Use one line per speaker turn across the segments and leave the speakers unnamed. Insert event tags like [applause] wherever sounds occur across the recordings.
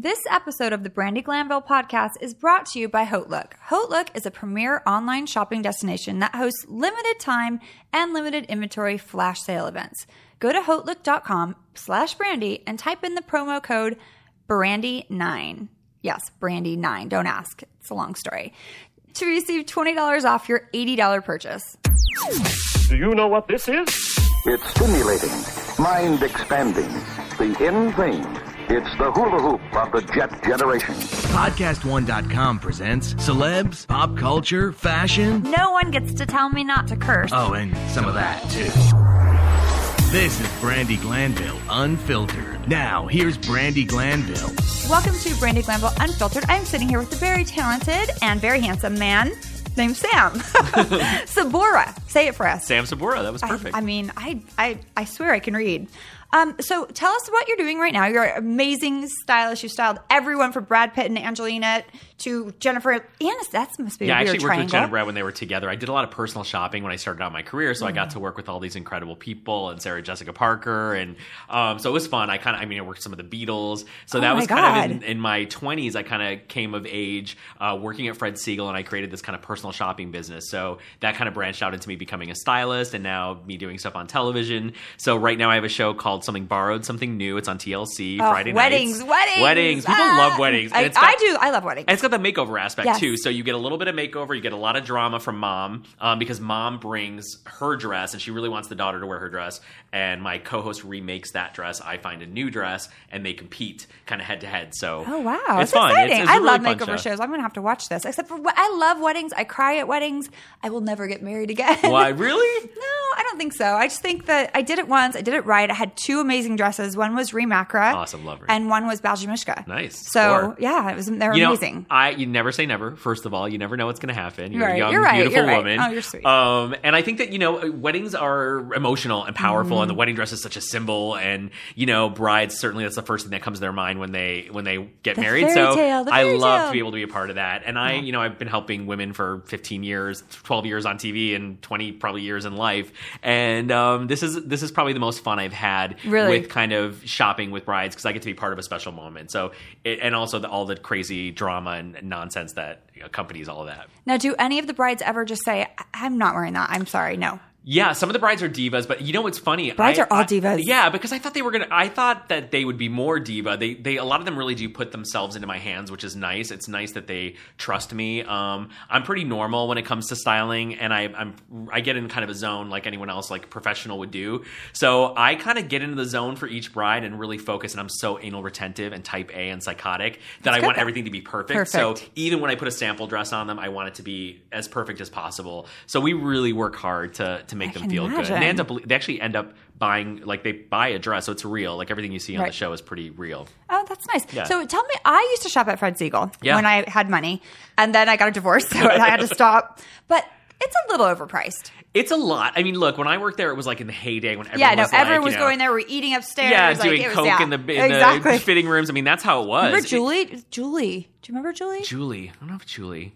This episode of the Brandi Glanville podcast is brought to you by HauteLook. HauteLook is a premier online shopping destination that hosts limited time and limited inventory flash sale events. Go to hautelook.com slash brandi and type in the promo code brandi9. Yes, brandi9. Don't ask. It's a long story. To receive $20 off your $80 purchase.
Do you know what this is?
It's stimulating, mind expanding, the in thing. It's the hula hoop of the jet generation.
Podcast1.com presents celebs, pop culture, fashion.
No one gets to tell me not to curse.
Oh, and some of that, too. This is Brandi Glanville Unfiltered. Now, here's Brandi Glanville.
Welcome to Brandi Glanville Unfiltered. I'm sitting here with a very talented and very handsome man named Sam [laughs] Saboura. Say it for us.
Sam Saboura. That was perfect.
I, I mean, I, I I swear I can read. Um, so tell us what you're doing right now. You're amazing stylist. You styled everyone from Brad Pitt and Angelina to Jennifer Aniston. That must be
yeah, I actually worked with Jennifer when they were together. I did a lot of personal shopping when I started out my career, so I got to work with all these incredible people and Sarah Jessica Parker, and um, so it was fun. I kind of, I mean, I worked with some of the Beatles, so
Oh
that was kind of in, in my twenties. I kind of came of age uh, working at Fred Segal, and I created this kind of personal shopping business. So that kind of branched out into me becoming a stylist, and now me doing stuff on television. So right now I have a show called Something Borrowed, Something New. It's on TLC
Oh,
Friday
weddings,
nights.
weddings,
weddings. People
Ah!
love weddings.
I,
got-
I do. I love weddings.
Got the makeover aspect
Yes.
too. So you get a little bit of makeover, you get a lot of drama from mom um, because mom brings her dress and she really wants the daughter to wear her dress. And my co-host remakes that dress. I find a new dress and they compete kind of head to head. So
Oh wow,
it's
it's
fun.
exciting!
It's, it's
I
really
love makeover
show.
shows. I'm gonna have to watch this. Except for I love weddings. I cry at weddings. I will never get married again.
Why [laughs] really?
No, I don't think so. I just think that I did it once. I did it right. I had two amazing dresses. One was Reem Acra.
Awesome, love her.
And one was Balji
Nice.
So yeah, it was. they're
you know,
amazing.
I you never say never. First of all, you never know what's going to happen. You're
Right.
a young,
You're right.
beautiful
You're right.
woman.
Oh, you're sweet.
Um, and I think that you know weddings are emotional and powerful,
Mm-hmm.
and the wedding dress is such a symbol. And you know, brides certainly that's the first thing that comes to their mind when they when they get
The
married. so
tale,
I love
tale.
to be able to be a part of that. And I, you know, I've been helping women for 15 years, 12 years on TV, and 20 probably years in life. And um, this is this is probably the most fun I've had
Really?
with kind of shopping with brides because I get to be part of a special moment. So it, and also the, all the crazy drama and nonsense that accompanies all of that.
Now, do any of the brides ever just say, "I- "I'm not wearing that. I'm sorry, no"?
Yeah, some of the brides are divas, but you know what's funny?
Brides
I-
are all
I-
divas.
yeah, because I thought they were gonna. I thought that they would be more diva. They, they, a lot of them really do put themselves into my hands, which is nice. It's nice that they trust me. Um, I'm pretty normal when it comes to styling, and I, I'm, I get in kind of a zone like anyone else, like professional would do. So I kind of get into the zone for each bride and really focus. And I'm so anal retentive and type A and psychotic that I
good,
want everything to be perfect.
perfect.
So even when I put a sample dress on them, I want it to be as perfect as possible. So we really work hard to to make
I
them feel
imagine.
good. And they end up they actually end up buying like they buy a dress, so it's real. Like everything you see on
Right.
the show is pretty real.
Oh, that's nice.
Yeah.
So tell me, I used to shop at Fred Segal
Yeah.
when I had money, and then I got a divorce, [laughs] so I had to stop. But it's a little overpriced.
It's a lot. I mean, look, when I worked there, it was like in the heyday when everyone
yeah, no,
was like,
everyone
you
was
know,
going there. We're eating upstairs.
Yeah,
like,
doing
it was-
coke
yeah.
in, the, in
exactly.
the fitting rooms. I mean, that's how it was.
Remember
It-
Julie? Julie, do you remember Julie?
Julie, I don't know if Julie.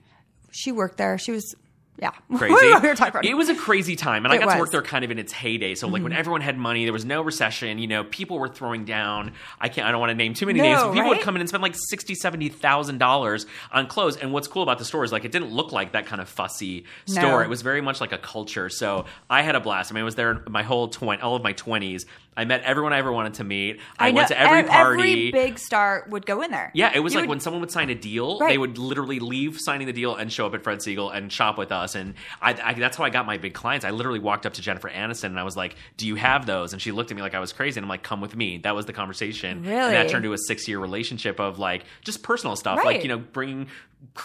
She worked there. She was, yeah, [laughs]
crazy.
we were talking about
it was a crazy time, and I got to
was. Mm-hmm.
work there kind of in its heyday. So like when everyone had money, there was no recession. You know, people were throwing down. I can't. I don't want to name too many
No,
names. But people would come in and spend like sixty, seventy thousand dollars on clothes. And what's cool about the store is like it didn't look like that kind of fussy
No.
store. It was very much like a culture. So I had a blast. I mean, I was there my whole twenty, all of my twenties. I met everyone I ever wanted to meet. I,
know
went to every
ev-
party.
Every big star would go in there.
Yeah, it was
You
like
would-
when someone would sign a deal,
Right.
they would literally leave signing the deal and show up at Fred Segal and shop with us. And I, I, that's how I got my big clients. I literally walked up to Jennifer Aniston and I was like, "Do you have those?" And she looked at me like I was crazy. And I'm like, "Come with me." That was the conversation. And that turned into a six year relationship of like just personal stuff,
Right.
like you know, bringing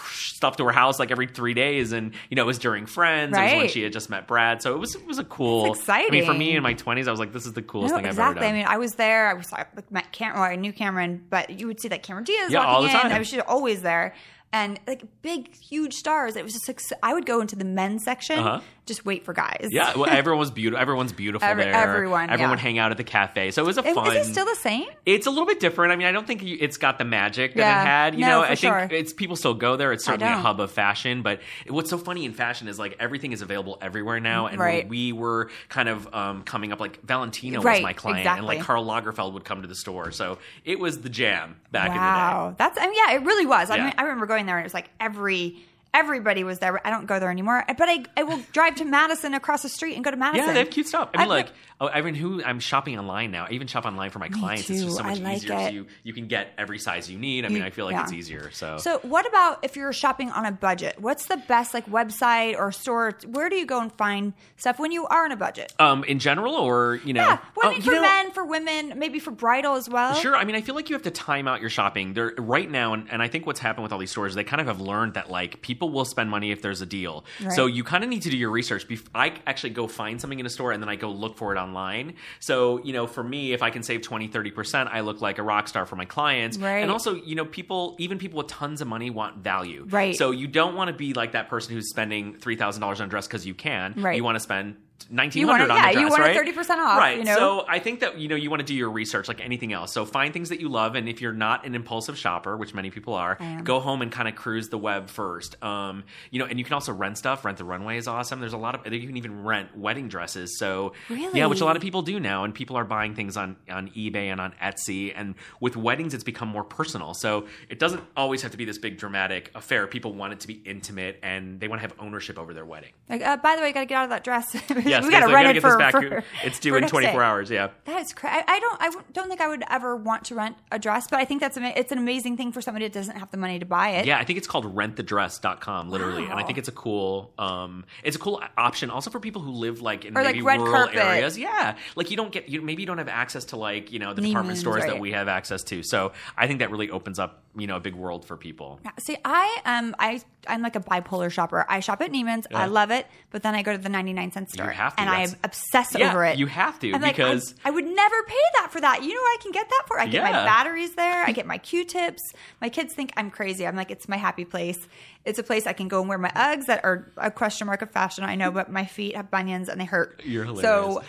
stuff to her house like every three days. And you know, it was during Friends. It was when she had just met Brad. So it was it was a cool.
It's
I mean, for me in my 20s, I was like, "This is the coolest
No,
thing I've
exactly.
ever
I mean, I was there. I was I met Cam- well, I knew Cameron, but you would see that Cameron Diaz
Yeah,
walking
all the
in.
time.
I was always there, and like big, huge stars. It was just like I would go into the men's section
Uh-huh.
Just wait for guys.
Yeah, well, [laughs] everyone was beautiful. Everyone's beautiful
Every-
there.
everyone,
everyone
yeah.
hang out at the cafe. So it was a fun.
Is it still the same?
It's a little bit different. I mean, I don't think it's got the magic that
Yeah.
it had. You
No,
know, I think
sure.
it's people still go there. It's certainly a hub of fashion. But what's so funny in fashion is like everything is available everywhere now. And
Right.
when we were kind of um, coming up, like Valentino
Right,
was my client, and like
exactly.
Karl Lagerfeld would come to the store. So it was the jam back
wow,
in the day.
Wow, that's I mean, yeah, it really was. I mean, I remember going there and it was like every everybody was there. I don't go there anymore, but I I will drive to Madison across the street and go to Madison.
Yeah, they have cute stuff. I mean,
I've-
like, oh, I mean, who I'm shopping online now. I even shop online for my clients. It's just so much
like
easier. So you you can get every size you need. I mean,
You-
I feel like
yeah.
it's easier. So.
So, what about if you're shopping on a budget? What's the best like website or store? Where do you go and find stuff when you are on a budget?
um, in general, or you know,
yeah,
Oh,
women
you
for
know-
men, for women, maybe for bridal as well.
Sure. I mean, I feel like you have to time out your shopping. There right now, and, and I think what's happened with all these stores, they kind of have learned that like people will spend money if there's a deal.
Right.
So you kind of need to do your research. I actually go find something in a store and then I go look for it online. So you know, for me, if I can save 20, 30 percent, I look like a rock star for my clients.
Right.
And also, you know, people, even people with tons of money, want value.
Right.
So you don't want to be like that person who's spending three thousand dollars on a dress because you can.
Right.
You want to spend. Nineteen hundred on
yeah,
the
you want
right?
30% off,
right?
you know?
So I think that you know you want to do your research like anything else. So find things that you love, and if you're not an impulsive shopper, which many people are, go home and kind of cruise the web first. Um, you know, and you can also rent stuff. Rent the runway is awesome. There's a lot of you can even rent wedding dresses. So
Really?
yeah, which a lot of people do now, and people are buying things on on eBay and on Etsy. And with weddings, it's become more personal. So it doesn't always have to be this big dramatic affair. People want it to be intimate, and they want to have ownership over their wedding.
Like, uh, by the way, you got to get out of that dress. [laughs]
Yes,
we got to
gotta
it for,
back.
for
It's due
for
in 24
day.
hours. Yeah.
That is crazy. I don't. I don't think I would ever want to rent a dress, but I think that's ama- it's an amazing thing for somebody that doesn't have the money to buy it.
Yeah, I think it's called rentthedress.com, literally. And I think it's a cool um it's a cool option also for people who live like in
Or, like,
maybe
red
rural
carpet.
areas. Yeah. Like you don't get you maybe you don't have access to like, you know, the department
Neiman's,
stores that we have access to. So I think that really opens up, you know, a big world for people. Yeah.
See, I um, I I'm like a bipolar shopper. I shop at Neiman's. I love it, but then I go to the 99 cent store,
have to.
and I obsess
Yeah,
over it.
you have to,
I'm like, I-
because-
I, would never pay that for that. You know what I can get that for? I get my batteries there. I [laughs] get my Q-tips. My kids think I'm crazy. I'm like, it's my happy place. It's a place I can go and wear my Uggs that are a question mark of fashion. I know, but my feet have bunions and they hurt.
You're hilarious. So.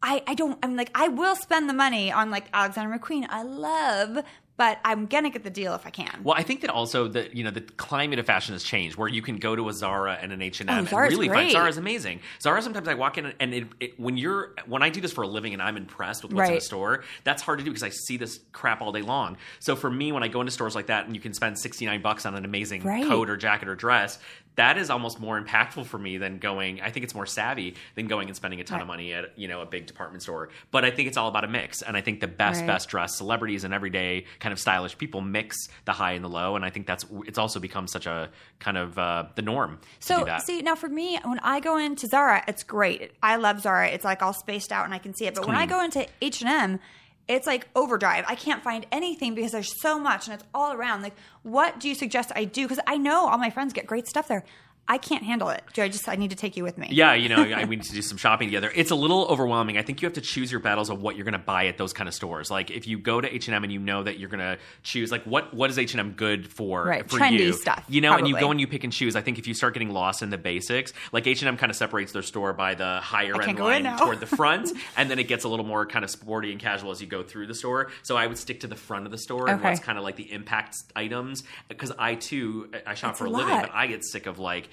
I, I don't I'm like I will spend the money on like Alexander McQueen I love but I'm gonna get the deal if I can.
Well, I think that also the you know the climate of fashion has changed, where you can go to a Zara and an H and
Oh,
M and
Zara's
really find
great.
Zara's amazing. Zara sometimes I walk in and it, it, when you're when I do this for a living and I'm impressed with what's in
Right.
the store, that's hard to do because I see this crap all day long. So for me, when I go into stores like that and you can spend sixty nine bucks on an amazing
Right.
coat or jacket or dress. That is almost more impactful for me than going. I think it's more savvy than going and spending a ton of money at you know a big department store. But I think it's all about a mix, and I think the best
Right.
best dressed celebrities and everyday kind of stylish people mix the high and the low, and I think that's it's also become such a kind of uh, the norm. to do
So
that.
see now for me when I go into Zara it's great. I love Zara. It's like all spaced out and I can see it. But when I go into H&M it's like overdrive. I can't find anything because there's so much and it's all around. Like what do you suggest I do cuz I know all my friends get great stuff there. I can't handle it. Do I just I need to take you with me?
Yeah, you know, I, we [laughs] need to do some shopping together. It's a little overwhelming. I think you have to choose your battles of what you're going to buy at those kind of stores. Like if you go to H and M and you know that you're going to choose, like what what is H and M good for?
Right,
for
trendy
you?
stuff,
You know, and you go and you pick and choose. I think if you start getting lost in the basics, like H and M kind of separates their store by the higher end line toward the front, [laughs] and then it gets a little more kind of sporty and casual as you go through the store. So I would stick to the front of the store and
Okay.
what's kind of like the impact items because I too I shop
It's
for a
a
living, but I get sick of like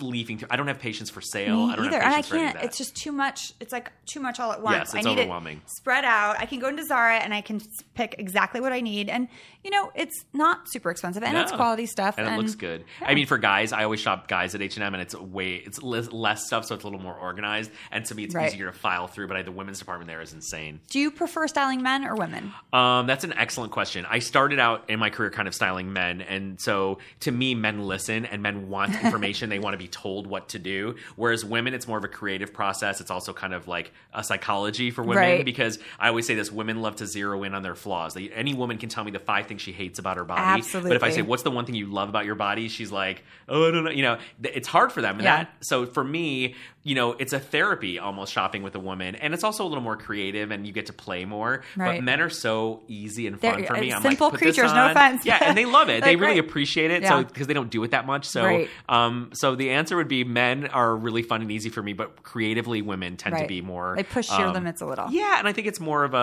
leafing through. I don't have patience for sale.
Me
I don't
either,
have
and I
patience for any of
can't. It's just too much. It's like too much all at once.
Yes, it's
I need
overwhelming.
it spread out. I can go into Zara and I can pick exactly what I need, and you know it's not super expensive and it's quality stuff
and, it looks good. I mean, for guys, I always shop guys at H and M, and it's way it's less, less stuff, so it's a little more organized. And to me, it's
Right.
easier to file through. But I, the women's department there is insane.
Do you prefer styling men or women?
Um, that's an excellent question. I started out in my career kind of styling men, and so to me, men listen and men want [laughs] information. they want to be told what to do. Whereas women, it's more of a creative process. It's also kind of like a psychology for women
Right.
because I always say this: women love to zero in on their flaws. They, any woman can tell me the five things she hates about her body. Absolutely. But if I say, "What's the one thing you love about your body?" She's like, "Oh, I don't know." You know, it's hard for them. And
Yeah.
that so for me, you know, it's a therapy almost shopping with a woman, and it's also a little more creative, and you get to play more.
Right.
But men are so easy and
They're-
fun for me. I'm
simple
like, put this
creatures, no offense.
Yeah, and they love it.
They're [laughs]
they really
great.
appreciate it. So because they don't do it that much. So,
Right.
um, so the answer would be men are really fun and easy for me, but creatively women tend to be more.
They push your
um,
limits a little.
Yeah, and I think it's more of a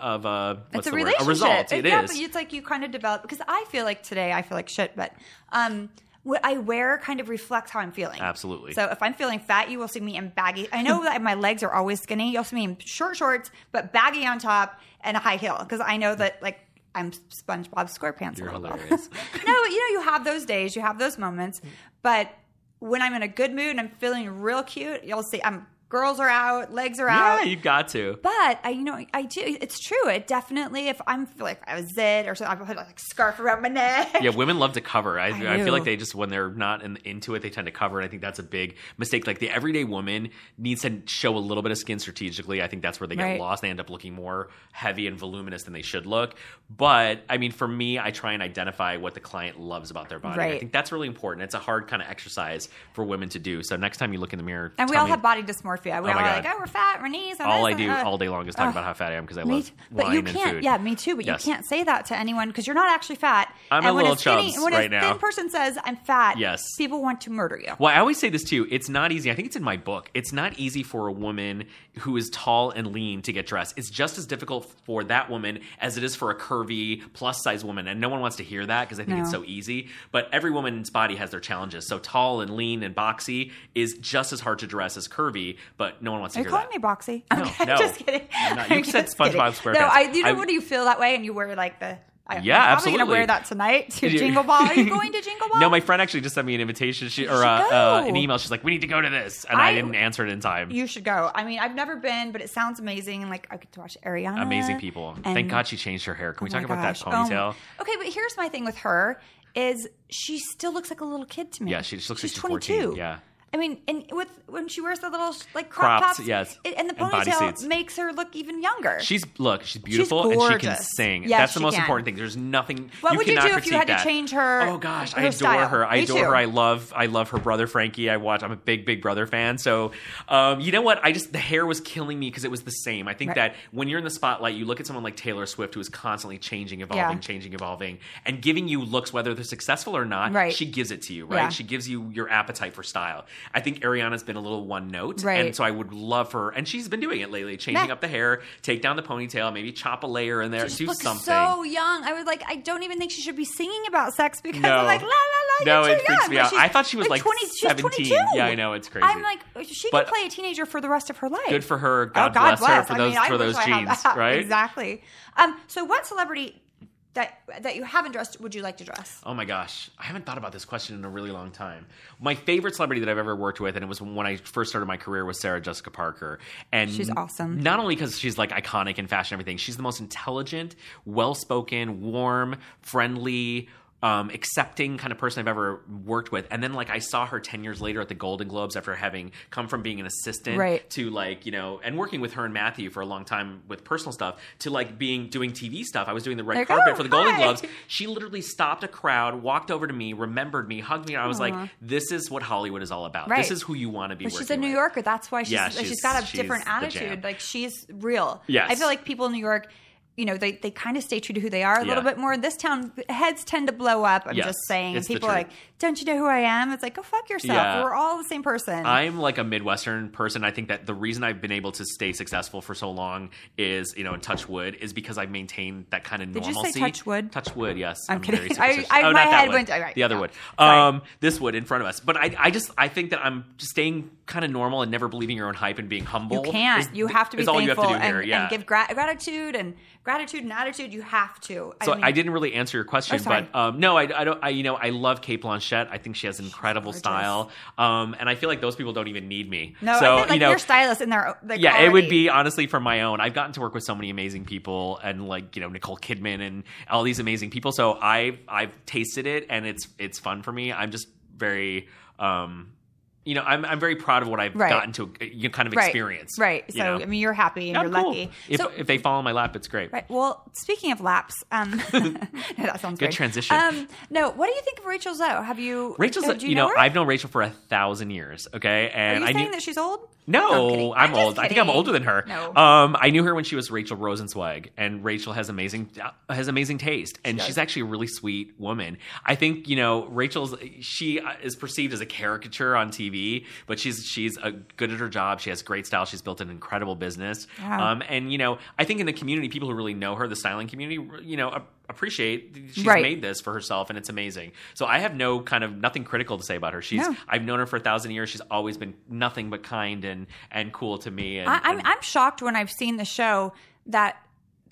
of a
it's a
the word?
relationship.
a result. It
yeah,
is.
but it's like you kind of develop because I feel like today I feel like shit, but um, what I wear kind of reflects how I'm feeling.
Absolutely.
So if I'm feeling fat, you will see me in baggy. I know that my legs are always skinny. You'll see me in short shorts, but baggy on top and a high heel because I know that like. I'm SpongeBob SquarePants.
You're hilarious. [laughs]
no, you know, you have those days, you have those moments, but when I'm in a good mood and I'm feeling real cute, you'll see I'm girls are out, legs are
yeah,
out.
Yeah, you've got to.
But I, you know, I do. It's true. It definitely. If I'm like I was zit or so, I put like a scarf around my neck.
Yeah, women love to cover. I, I,
do.
feel like they just when they're not in, into it, they tend to cover, and I think that's a big mistake. Like the everyday woman needs to show a little bit of skin strategically. I think that's where they get
Right.
lost. They end up looking more heavy and voluminous than they should look. But I mean, for me, I try and identify what the client loves about their body. I think that's really important. It's a hard kind of exercise for women to do. So next time you look in the mirror,
And we all
me-
have body dysmorphia. We
Oh
all
God.
like, oh, we're fat, we're knees.
all I do all day long is talk
oh.
about how fat I am because I love
t- but you
and
can't.
food.
Yeah, me too. But
Yes.
you can't say that to anyone because you're not actually fat.
I'm
and
a
when
little
skinny,
chubs
when
right
a thin person says I'm fat,
Yes.
people want to murder you.
Well, I always say this too. It's not easy. I think it's in my book. It's not easy for a woman who is tall and lean to get dressed. It's just as difficult for that woman as it is for a curvy plus size woman. And no one wants to hear that because I think it's so easy. But every woman's body has their challenges. So tall and lean and boxy is just as hard to dress as curvy, but no one wants to
Are you
hear
calling
that.
me boxy?
No,
Okay, [laughs]
no.
just kidding.
I'm not. [laughs] You
I'm
said SpongeBob. SquarePants.
No, I. You know,
I-
when you feel that way and you wear like the. I,
Yeah,
I'm probably
absolutely.
gonna wear that tonight to Jingle Ball. Are you [laughs] going to Jingle Ball?
No, my friend actually just sent me an invitation she, or uh, uh, an email. She's like, "We need to go to this," and I,
I-
didn't answer it in time.
You should go. I mean, I've never been, but it sounds amazing. And like, I get to watch Ariana.
Amazing people. Thank God she changed her hair. Can we
Oh
talk about that
Oh
ponytail?
okay, but here's my thing with her: is she still looks like a little kid to me?
Yeah, she just looks like
she's
she's 14,
22.
yeah.
I mean, and with when she wears the little like crop
Crops,
tops,
yes,
it, and the
and
ponytail
bodysuits.
makes her look even younger.
She's look, she's beautiful and she can
gorgeous.
sing.
Yes,
That's the
she
most
can.
important thing. There's nothing.
What would you
cannot
do if you had to
that.
change her-
Oh gosh, I
her
adore
style?
her. I
Me
adore
too.
her. I love. I love her brother Frankie. I watch. I'm a big, big brother fan. So, um, you know what? I just the hair was killing me because it was the same. I think
Right.
that when you're in the spotlight, you look at someone like Taylor Swift who is constantly changing, evolving,
Yeah.
changing, evolving, and giving you looks whether they're successful or not.
Right.
She gives it to you. Right.
Yeah.
She gives you your appetite for style. I think Ariana's been a little one note,
Right.
and so I would love her. And she's been doing it lately, changing
Yeah.
up the hair, take down the ponytail, maybe chop a layer in there,
She
do something.
so young. I was like, I don't even think she should be singing about sex because
No.
I'm like, la la la.
No,
you're
it
too
freaks
young.
me out. I thought she was, like,
20, she's
17.
22.
Yeah, I know, it's crazy.
I'm like, she
But-
could play a teenager for the rest of her life.
Good for her.
Oh,
God, bless, her for
I
those
mean,
for those genes, [laughs] right?
Exactly. Um, so, what celebrity that that you haven't dressed would you like to dress?
Oh my gosh, I haven't thought about this question in a really long time. My favorite celebrity that I've ever worked with, and it was when I first started my career, was Sarah Jessica Parker. And
She's awesome.
Not only because she's like iconic in fashion and everything, she's the most intelligent, well-spoken, warm, friendly. Um, accepting kind of person I've ever worked with, and then like I saw her ten years later at the Golden Globes after having come from being an assistant
Right.
to like you know and working with her and Matthew for a long time with personal stuff to like being doing TV stuff. I was doing the red
Like,
carpet
oh,
for the Golden
hi.
Globes. [laughs] She literally stopped a crowd, walked over to me, remembered me, hugged me, and I was like, "This is what Hollywood is all about.
Right.
This is who you want to be."
She's a New
with."
Yorker. That's why she's
Yeah,
she's
she's-
got a
she's
different attitude. Like she's real.
Yes.
I feel like people in New York, you know, they, they kind of stay true to who they are a little bit more. This town, heads tend to blow up. I'm
Yes,
just saying. people are like, don't you know who I am? It's like, go fuck yourself.
Yeah.
We're all the same person.
I'm like a Midwestern person. I think that the reason I've been able to stay successful for so long is, you know, and touch wood is because I've maintained that kind of
Did you say
normalcy.
touch wood?
Touch wood, yes.
I'm kidding.
very [laughs]
I- I-
oh,
my head went- right,
the other
yeah.
wood. Um, this wood in front of us. But I, I just, I think that I'm just staying kind of normal and never believing your own hype and being humble.
you can't.
is-
you have to be
is all you
thankful
have to do here.
and,
yeah.
and give gra- gratitude and gratitude and attitude. You have to.
So
mean,
I didn't really answer your question, but um, no, I, I don't. I you know I love Cate Blanchett. I think she has incredible style, um, and I feel like those people don't even need me.
No,
so
I think like
you know,
your stylist in their Like,
yeah, it would be honestly from my own. I've gotten to work with so many amazing people, and like you know Nicole Kidman and all these amazing people. So I've I've tasted it, and it's it's fun for me. I'm just very. Um, you know, I'm I'm very proud of what I've
Right.
gotten to uh, you know, kind of
Right.
experience.
Right.
you
So
know?
I mean, you're happy and you're
cool.
lucky.
If
so,
if they fall in my lap, it's great.
Right. Well, speaking of laps, um, [laughs] [laughs] that sounds
Good
great.
transition.
Um, no, what do you think of Rachel Zoe? Have you?
Rachel's,
uh,
a-
do
you know,
her?
I've known Rachel for a thousand years. Okay,
Are
and
you
I
saying
knew
that she's old?
No,
kidding.
I'm,
just
old. I think I'm older than her.
No.
Um, I knew her when she was Rachel Rosenzweig, and Rachel has amazing uh, has amazing taste, and she's actually a really sweet woman. I think you know Rachel's she uh, is perceived as a caricature on TV, but she's she's a, good at her job. She has great style. She's built an incredible business.
Wow.
Um, and you know, I think in the community, people who really know her, the styling community, you know, ap- appreciate she's
Right.
made this for herself, and it's amazing. So I have no kind of nothing critical to say about her. She's
No.
I've known her for a thousand years. She's always been nothing but kind and and cool to me. And,
I, I'm
and-
I'm shocked when I've seen the show that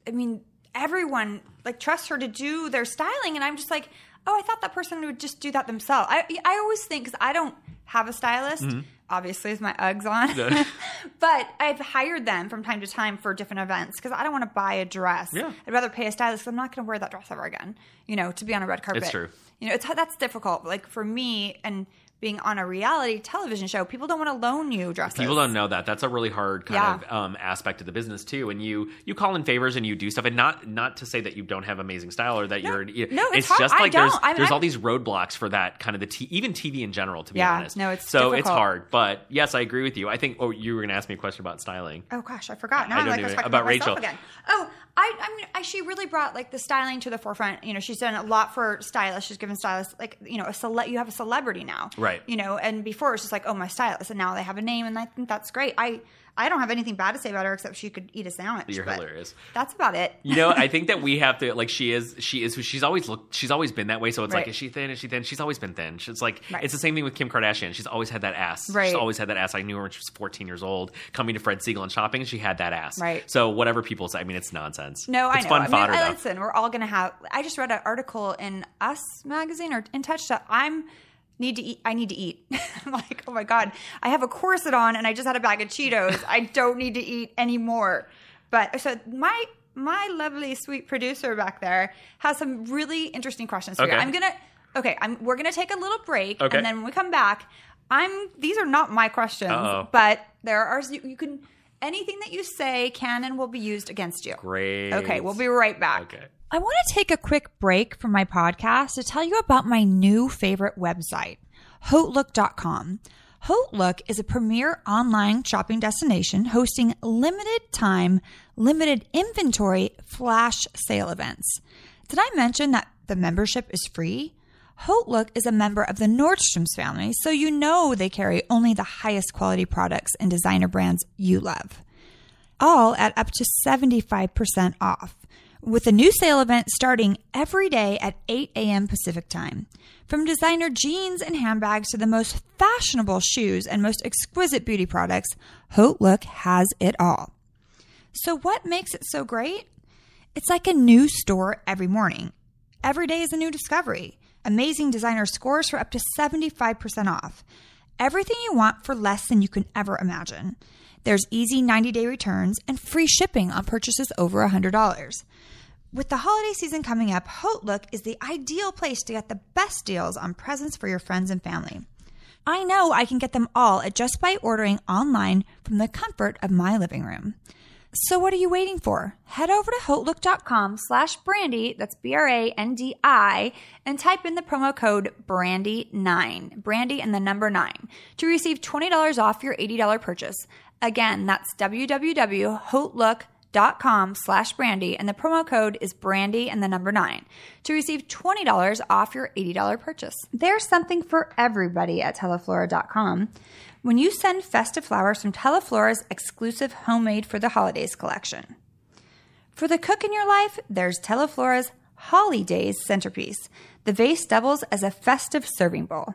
I mean everyone like trusts her to do their styling, and I'm just like, oh, I thought that person would just do that themselves. I I always think because I don't have a stylist.
Mm-hmm.
Obviously, with my Uggs on, [laughs] but I've hired them from time to time for different events because I don't want to buy a dress.
Yeah.
I'd rather pay a stylist because I'm not going to wear that dress ever again. You know, to be on a red carpet.
It's true.
You know, it's that's difficult. Like for me and being on a reality television show, people don't want to loan you dresses.
People don't know that. That's a really hard kind
Yeah.
of um, aspect of the business too. And you you call in favors and you do stuff, and not not to say that you don't have amazing style or that you're. you-
no, it's
it's
hard.
just
I
like there's.
I'm-
there's all
I'm-
these roadblocks for that kind of the t- even TV in general. To be
Yeah,
honest,
no, it's
so it's hard. But yes, I agree with you. I think. Oh, you were going to ask me a question about styling.
Oh gosh, I forgot. Now
I don't
like
even-
I
about Rachel.
again. Oh, I, I mean, I, she really brought like the styling to the forefront. You know, she's done a lot for stylists. She's given stylists like you know a cele- You have a celebrity now,
Right.
You know, and before it's just like oh my stylist, and now they have a name, and I think that's great. I I don't have anything bad to say about her except she could eat a sandwich.
You're hilarious.
That's about it.
You know, I think that [laughs] we have to like she is she is who she's always looked she's always been that way. So it's
Right.
like is she thin? Is she thin? She's always been thin. She's like
Right.
it's the same thing with Kim Kardashian. She's always had that ass.
Right.
She's always had that ass. I knew her when she was 14 years old, coming to Fred Segal and shopping, she had that ass.
Right.
So whatever people say, I mean, it's nonsense.
No, I
it's
know.
fun
I mean,
fodder
I-
though.
listen, we're all gonna have. I just read an article in Us magazine or in Touch that I'm need to eat. I need to eat. [laughs] I'm like, oh my god, I have a corset on and I just had a bag of Cheetos. I don't need to eat anymore. But so my my lovely sweet producer back there has some really interesting questions for
Okay.
you. I'm gonna. Okay, I'm, we're gonna take a little break,
Okay.
and then when we come back, I'm. These are not my questions,
Uh-oh.
but there are. You, you can. Anything that you say can and will be used against you.
Great.
Okay, we'll be right back.
Okay.
I want to take a quick break from my podcast to tell you about my new favorite website, HauteLook.com. HauteLook is a premier online shopping destination hosting limited time, limited inventory flash sale events. Did I mention that the membership is free? HoteLook is a member of the Nordstrom's family, so you know they carry only the highest quality products and designer brands you love all at up to 75% off, with a new sale event starting every day at 8 a.m. Pacific Time. From designer jeans and handbags to the most fashionable shoes and most exquisite beauty products, Haute Look has it all. So, what makes it so great? It's like a new store every morning. Every day is a new discovery. Amazing designer scores for up to 75% off. Everything you want for less than you can ever imagine. There's easy 90 day returns and free shipping on purchases over $100. With the holiday season coming up, Haute Look is the ideal place to get the best deals on presents for your friends and family. I know I can get them all at just by ordering online from the comfort of my living room. So what are you waiting for? Head over to hautelook.com slash brandi, that's B-R-A-N-D-I, and type in the promo code brandi9, brandi and the number 9, to receive $20 off your $80 purchase. Again, that's www.hautelook.com slash brandi, and the promo code is brandi and the number 9, to receive $20 off your $80 purchase. There's something for everybody at teleflora.com. When you send festive flowers from Teleflora's exclusive Homemade for the Holidays collection. For the cook in your life, there's Teleflora's Holidays centerpiece. The vase doubles as a festive serving bowl.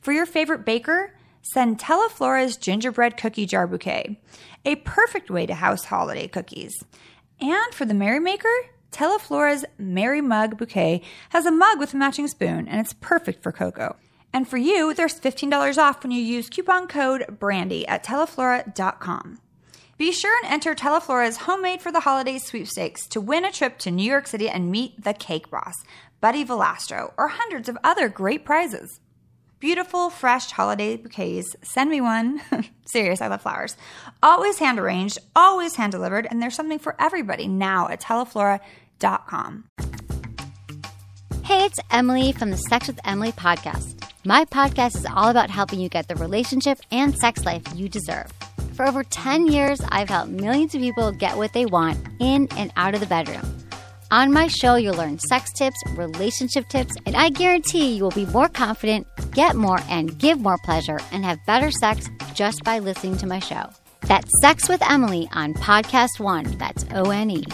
For your favorite baker, send Teleflora's gingerbread cookie jar bouquet, a perfect way to house holiday cookies. And for the merrymaker, Teleflora's Merry Mug bouquet has a mug with a matching spoon, and it's perfect for cocoa. And for you, there's $15 off when you use coupon code BRANDI at teleflora.com. Be sure and enter Teleflora's Homemade for the Holidays sweepstakes to win a trip to New York City and meet the cake boss, Buddy Valastro, or hundreds of other great prizes. Beautiful, fresh holiday bouquets. Send me one. [laughs] Serious, I love flowers. Always hand arranged, always hand delivered, and there's something for everybody now at teleflora.com.
Hey, it's Emily from the Sex with Emily podcast. My podcast is all about helping you get the relationship and sex life you deserve. For over 10 years, I've helped millions of people get what they want in and out of the bedroom. On my show, you'll learn sex tips, relationship tips, and I guarantee you will be more confident, get more, and give more pleasure, and have better sex just by listening to my show. That's Sex with Emily on Podcast One. That's O N E.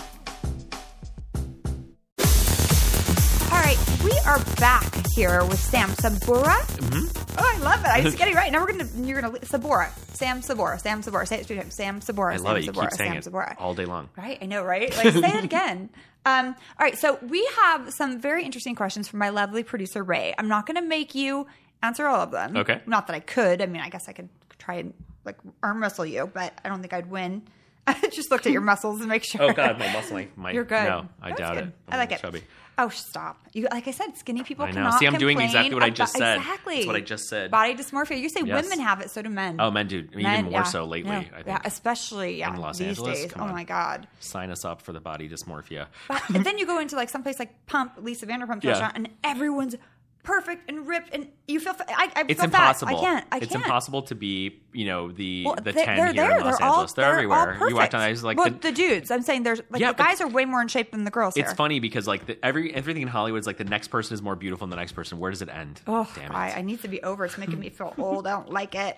we are back here with Sam Saboura.
Mm-hmm.
Oh, I love it. I just get it right. Now we're gonna you're gonna Saboura. Sam Saboura. Sam Saboura. Say it three times. Sam Saboura.
I
Sam
love it. You
Saboura,
keep saying
Sam
it
Saboura.
all day long.
Right? I know, right? Like say it [laughs] again. Um, all right, so we have some very interesting questions from my lovely producer Ray. I'm not gonna make you answer all of them.
Okay.
Not that I could. I mean, I guess I could try and like arm wrestle you, but I don't think I'd win. [laughs] I just looked at your muscles and make sure.
Oh God, my muscling. My,
You're good.
No, I
That's
doubt
good.
it.
I like
I'm
it.
Chubby.
Oh, stop! You like I said, skinny people
I know.
cannot
See, I'm doing exactly what I just said.
Exactly.
That's what I just said.
Body dysmorphia. You say
Yes.
women have it, so do men.
Oh, men do. Even
Men,
more
yeah.
so lately.
Yeah,
I think.
yeah, especially yeah,
In Los
these
Angeles?
days. Oh
on.
my god!
Sign us up for the body dysmorphia.
But and [laughs] then you go into like someplace like Pump, Lisa Vanderpump's
Yeah.
restaurant, and everyone's perfect and ripped, and you feel. I, I
It's
feel
impossible.
Fat. I can't. I
it's
can't.
impossible to be, you know, the
Well,
the
they-
ten
they're
here
there.
in Los
they're all,
Angeles. They're, everywhere. you walk on was like,
well,
the,
the, dudes. I'm saying there's like
Yeah,
the guys are way more in shape than the girls
it's
here.
funny because like the, every everything in Hollywood is like the next person is more beautiful than the next person. Where does it end?
Oh,
Damn it!
I, I need to be over. It's making me feel old. I don't like it.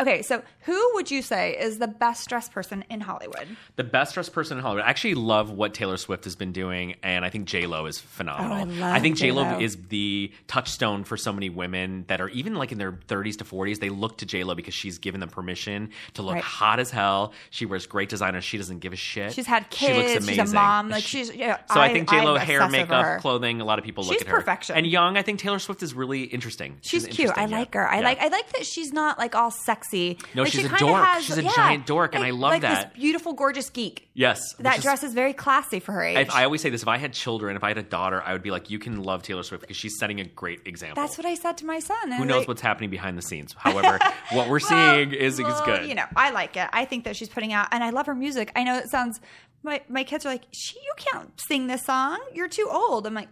Okay, so who would you say is the best dressed person in Hollywood?
the best dressed person in Hollywood. I actually love what Taylor Swift has been doing, and I think J Lo is phenomenal.
Oh, I love
think J Lo is the touchstone for so many women that are even like in their 30s to 40s. They look to J Lo because she's given them permission to look
Right.
hot as hell. She wears great designer. She doesn't give a shit.
She's had kids.
She looks
kids. She's
amazing.
a mom. Like she's. Yeah,
So I,
I
think J Lo hair, makeup,
her.
clothing. A lot of people look
She's
at her.
perfection.
And young, I think Taylor Swift is really interesting.
She's cute. I
interesting, yeah.
like her. I
Yeah.
like. I like that she's not like all sexy.
No,
Like,
she's
she
a dork.
Has,
She's a
yeah,
giant dork, and
like-
I love
like
that.
This beautiful, gorgeous geek.
Yes,
That dress is very classy for her age.
If I always say this: if I had children, if I had a daughter, I would be like, "You can love Taylor Swift because she's setting a great example."
That's what I said to my son.
Who knows what's happening behind the scenes? However, [laughs] what we're
Well,
seeing is is good.
You know, I like it. I think that she's putting out, and I love her music. I know it sounds. My my kids are like, she, you can't sing this song. You're too old. I'm like,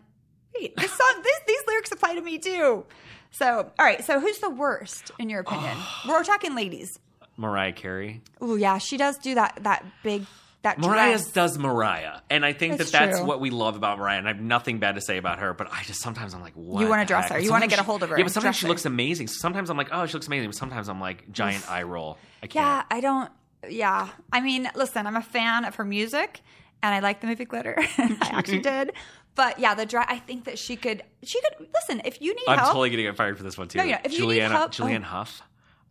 wait, this song, this, these lyrics apply to me too. So, all right. So, who's the worst in your opinion? [sighs] We're talking ladies.
Mariah Carey.
Oh yeah, she does do that. That big. That
Mariah
dress.
does Mariah, and I think
It's
that that's
true.
what we love about Mariah. And I have nothing bad to say about her, but I just sometimes I'm like, what?
You wanna
the
dress
heck?
her. You wanna get a
she-
hold of her
Yeah,
and
but sometimes
dress
she
her.
looks amazing. Sometimes I'm like, oh, she looks amazing. But sometimes I'm like, giant eye roll. I can't.
Yeah, I don't. Yeah, I mean, listen, I'm a fan of her music, and I like the movie Glitter. [laughs] I actually [laughs] did, but yeah, the dry. I think that she could. She could listen if you need help.
I'm
help.
totally gonna get fired for this one too.
No, yeah, if you need
Juliana,
help- oh.
Julianne
oh.
Hough.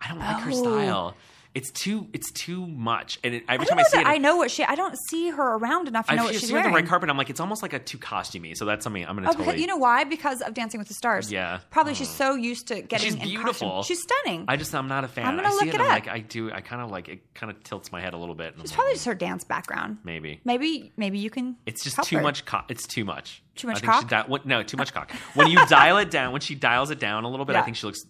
I don't like her
Oh.
style. It's too. It's too much. And it, every
I
time I see it,
I know what she. I don't see her around enough to know
I
what she's
on
wearing.
the red carpet. I'm like, it's almost like a too costumey. So that's something I'm gonna
Oh,
totally.
because, you know why? Because of Dancing with the Stars.
Yeah.
Probably mm. she's so used to getting
She's beautiful.
She's stunning.
I just I'm not a fan.
I'm gonna
I see
look
it,
it up.
like I do. I kind of like it. Kind of tilts my head a little bit.
it's
I'm
probably
like,
just her dance background.
maybe.
Maybe maybe you can.
It's just too
her.
much. Co- it's too much.
Too much
I think she
cock?
di- what- no, too much cock. When you dial it down, when she dials it down a little bit, I think she looks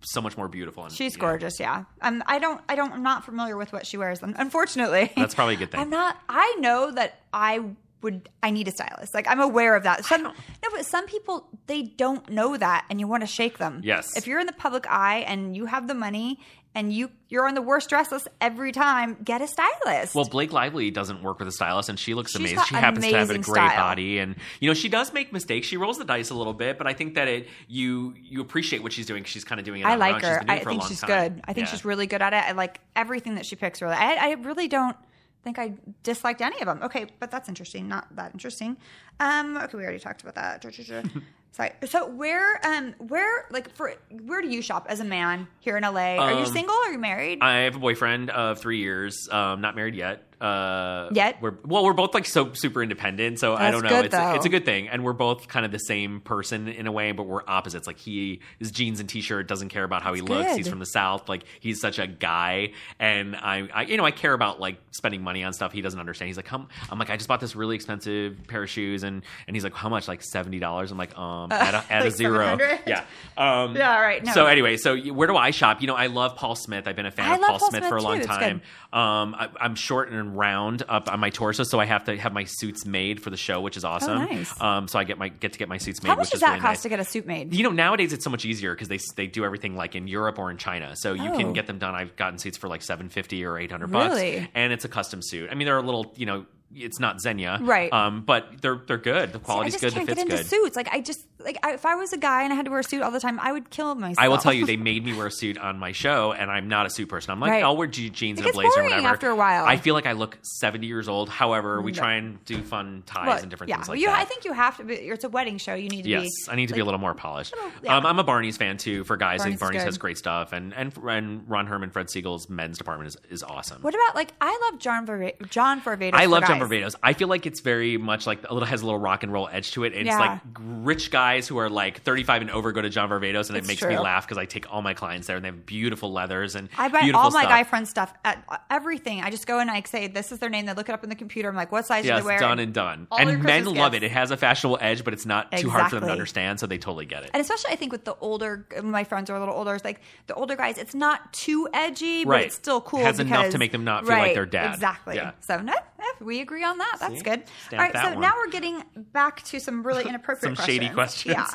so much more beautiful. And,
She's
you know,
gorgeous, yeah. Um, I don't, I don't, I'm not familiar with what she wears. Unfortunately,
That's probably a good [laughs] thing.
I'm not. I know that I would. I need a stylist. Like I'm aware of that. Some, no, but some people they don't know that, and you want to shake them.
Yes.
If you're in the public eye and you have the money and you you're on the worst dress list every time, get a stylist.
Well, Blake Lively doesn't work with a stylist, and she looks
She's
amazing. She happens to have a great
style.
body, and you know she does make mistakes. She rolls the dice a little bit, but I think that it you you appreciate what she's doing. She's kind of doing it.
I
on her own.
like her. I
it for a
think she's
time.
good. I think
Yeah.
she's really good at it. I like everything that she picks. Really, I, I really don't think I disliked any of them. Okay, but that's interesting. Not that interesting. Um, okay, we already talked about that. [laughs] Sorry. So where, um, where, like, for where do you shop as a man here in LA? Are you
Um,
single? Or are you married?
I have a boyfriend of three years, um, not married yet. Uh,
Yet?
we're well, we're both like so super independent. So I don't know.
good,
it's
though.
it's a good thing, and we're both kind of the same person in a way, but we're opposites. Like he is jeans and t-shirt, doesn't care about how he looks.
good.
He's from the south. Like he's such a guy, and I, I you know I care about like spending money on stuff. He doesn't understand. He's like, "Come," I'm like, I just bought this really expensive pair of shoes, and and he's like, how much? Like seventy dollars. I'm like, um, at a, add a zero.
700?
Yeah. Um,
Yeah, all right, no.
So anyway, so where do I shop? You know, I love Paul Smith. I've been a fan
I
of Paul,
Paul
Smith,
Smith,
for a long
too.
Time. Um, I, I'm short and round up on my torso, so I have to have my suits made for the show, which is awesome.
Oh, nice.
Um, so I get my get to get my suits made.
How much
which
does
is
that
really
cost
nice.
to get a suit made?
You know, nowadays it's so much easier because they they do everything like in Europe or in China, so you
Oh.
can get them done. I've gotten suits for like seven fifty or eight hundred bucks,
Really?
and it's a custom suit. I mean, they're a little, you know, it's not Zegna,
Right.
Um, but they're they're good. The
I
quality's
just
good. The
can't get
fit's
into
good.
suits. Like I just like I, if I was a guy and I had to wear a suit all the time, I would kill myself.
I will tell you, they made me wear a suit on my show, and I'm not a suit person. I'm like,
Right.
I'll wear je- jeans
It
and a
gets
blazer or
boring
whatever.
after a while.
I feel like I look 70 years old. However, we
No.
try and do fun ties
Well,
and different
yeah,
things like
you,
that.
I think you have to. be It's a wedding show. You need to
Yes,
be.
I need to be a little more polished.
yeah.
Um, I'm a Barney's fan too. For guys, I
Barney's
think
is
Barney's
good.
has great stuff, and and and Ron Herman, Fred Segal's men's department is, is awesome.
What about like I love John Varva- John Varvatos.
I love John. Varvatos. I feel like it's very much like a little has a little rock and roll edge to it. And
Yeah.
It's like rich guys who are like 35 and over go to John Varvatos, and
It's
it makes me laugh because I take all my clients there, and they have beautiful leathers and
I buy all my
stuff.
guy friend stuff at everything. I just go and I say this is their name. They look it up in the computer. I'm like, what size do they wear?
done and done.
all
And men
Christmas
love it. It has a fashionable edge, but it's not too hard for them to understand, so they totally get it.
And especially, I think with the older, my friends are a little older. It's like the older guys, it's not too edgy, but
Right.
it's still cool.
Has enough to make them not feel like
Right,
their dad.
Exactly.
Yeah.
So no, we agree on that. That's
See?
good.
Stamp
All right. So
one.
now we're getting back to some really [laughs] inappropriate,
Some shady questions.
Yeah.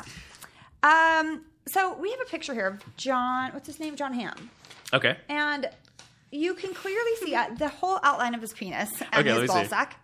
Um. So we have a picture here of Jon. What's his name? Jon Hamm.
Okay.
and you can clearly see uh, the whole outline of his penis and
Okay,
his ball
see.
sack.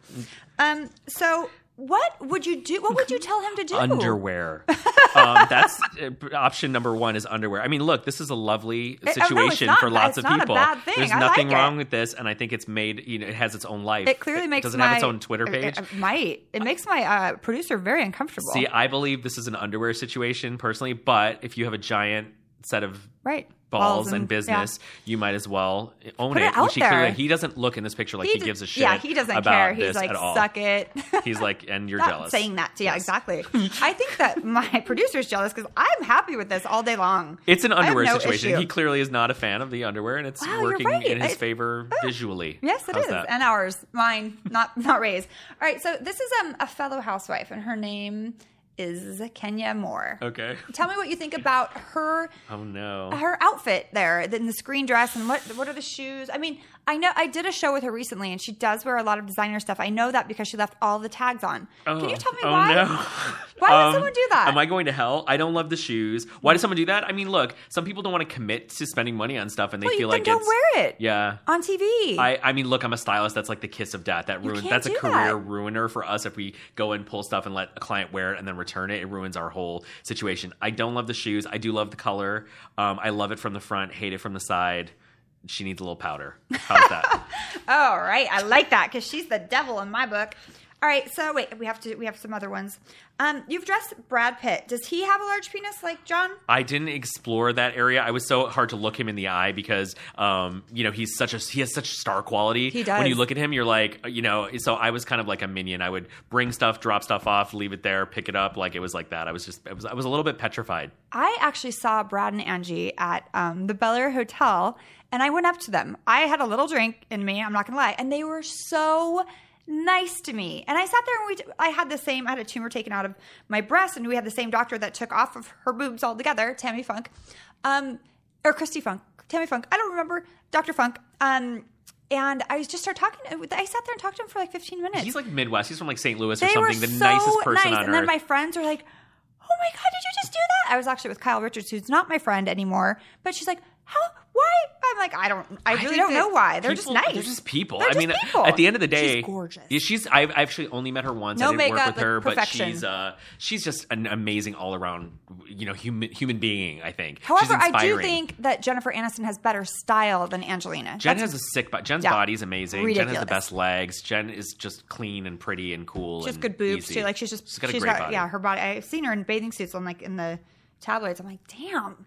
Um, so what would you do? What would you tell him to do?
Underwear. [laughs] um, that's uh, option number one is underwear. I mean, look, this is a lovely
oh, no, it's
situation
not-
for lots of people. There's
I
nothing
like it.
wrong with this, and I think it's made. You know, it has its own life.
It clearly makes
doesn't
my,
have its own Twitter
it-
page.
It, might. It makes my uh, producer very uncomfortable.
See, I believe this is an underwear situation personally, but if you have a giant set of
right.
balls, and,
yeah.
business, you might as well own
Put it
it.
out
which he
there.
clearly he doesn't look in this picture like he,
d-
gives a shit.
Yeah, he doesn't care. He's like, suck it. [laughs]
He's like, and you're jealous.
saying that. Yeah,
Yes.
exactly. [laughs] I think that my [laughs] producer's jealous because I'm happy with this all day long.
It's an underwear
no
situation.
issue.
He clearly is not a fan of the underwear, and it's
Wow,
working
right.
in his
I-
favor visually.
Yes, it
How's
is,
that?
and ours, mine, not not Ray's. All right, so this is um, a fellow housewife, and her name is Kenya Moore.
okay.
Tell me what you think about her
Oh no.
her outfit there in the screen dress, and what what are the shoes? I mean, I know I did a show with her recently, and she does wear a lot of designer stuff. I know that because she left all the tags on. Can you tell me
oh,
why?
No.
Why would
Um,
someone do that?
Am I going to hell? I don't love the shoes. Why does someone do that? I mean, look, some people don't want to commit to spending money on stuff, and they
Well,
feel like
don't
it's
wear it.
Yeah.
on TV.
I, I mean, look, I'm a stylist. That's like the kiss of death. That ruins. That's a career
that.
ruiner for us if we go and pull stuff and let a client wear it and then return it. It ruins our whole situation. I don't love the shoes. I do love the color. Um, I love it from the front. Hate it from the side. She needs a little powder. How's that? [laughs]
All right, I like that because she's the devil in my book. All right, so wait, we have to we have some other ones. Um, you've dressed Brad Pitt. Does he have a large penis like Jon?
I didn't explore that area. I was so hard to look him in the eye because, um, you know, he's such a he has such star quality.
He does.
When you look at him, you're like, you know. So I was kind of like a minion. I would bring stuff, drop stuff off, leave it there, pick it up. Like it was like that. I was just, I was, I was a little bit petrified.
I actually saw Brad and Angie at um, the Bel Air Hotel, and I went up to them. I had a little drink in me. I'm not gonna lie, and they were so nice to me. And I sat there and we, I had the same. I had a tumor taken out of my breast, and we had the same doctor that took off of her boobs altogether, Tammy Funk, um, or Kristi Funk, Tammy Funk. I don't remember Doctor Funk. Um, and I just started talking. I sat there and talked to him for like 15 minutes.
He's like Midwest. He's from like St. Louis or something. The
so
nicest person
nice.
on
and
earth.
then my friends were like, "Oh my god, did you just do that?" I was actually with Kyle Richards, who's not my friend anymore, but she's like, "How? Why?" I'm like, "I don't. I, really
think
don't know why. They're
people-
just nice.
They're just people.
They're
I
just
mean,
people.
at the end of the day,
she's gorgeous.
Yeah, she's. I've actually only met her once.
No
I didn't work
makeup,
with her,
like,
but
perfection.
she's uh, she's just an amazing all around, you know, human human being. I think.
However,
she's
I do think that Jennifer Aniston has better style than Angelina.
Jen
That's-
has a sick body. Jen's
Yeah.
body's amazing. Ridiculous. Jen has the best legs. Jen is just clean and pretty and cool.
she has
and
good boobs
easy.
too. Like she's just
she's got a
she's
great
got
body.
yeah her body. I've seen her in bathing suits on like in the tabloids. I'm like, damn.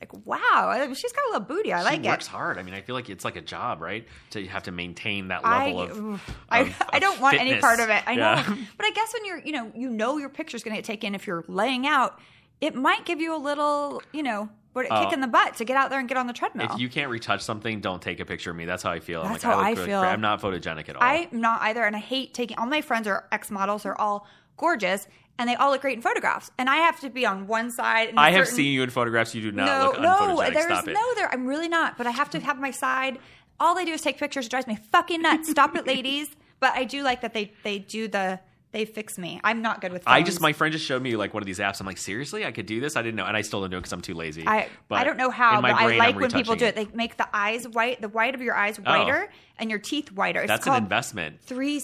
Like, wow, she's got a little booty. I like
she works
it.
hard. I mean, I feel like it's like a job, right? To have to maintain that
I,
level of.
I,
of-
I
of
don't want any part of it. I know,
Yeah.
but I guess when you're, you know, you know your picture's going to get taken if you're laying out. It might give you a little, you know, what
Oh.
kick in the butt to get out there and get on the treadmill.
If you can't retouch something, don't take a picture of me. That's how I feel. I'm
That's
like,
how
I,
I feel.
I'm not photogenic at all.
I'm not either, and I hate taking. All my friends are ex models. They're all gorgeous, and they all look great in photographs. And I have to be on one side.
I have
certain-
seen you in photographs. You do not
no,
look
no, there's
Stop it.
no there. I'm really not. But I have to have my side. All they do is take pictures. It drives me fucking nuts. Stop it, [laughs] ladies. But I do like that they they do the they fix me. I'm not good with. Phones.
I just my friend just showed me like one of these apps. I'm like, seriously, I could do this. I didn't know, and I still don't do it because I'm too lazy.
I,
But
I don't know how, but I
brain,
like
I'm
when people do it. They make the eyes white, the white of your eyes
Oh.
whiter, and your teeth whiter. It's
That's an investment.
Three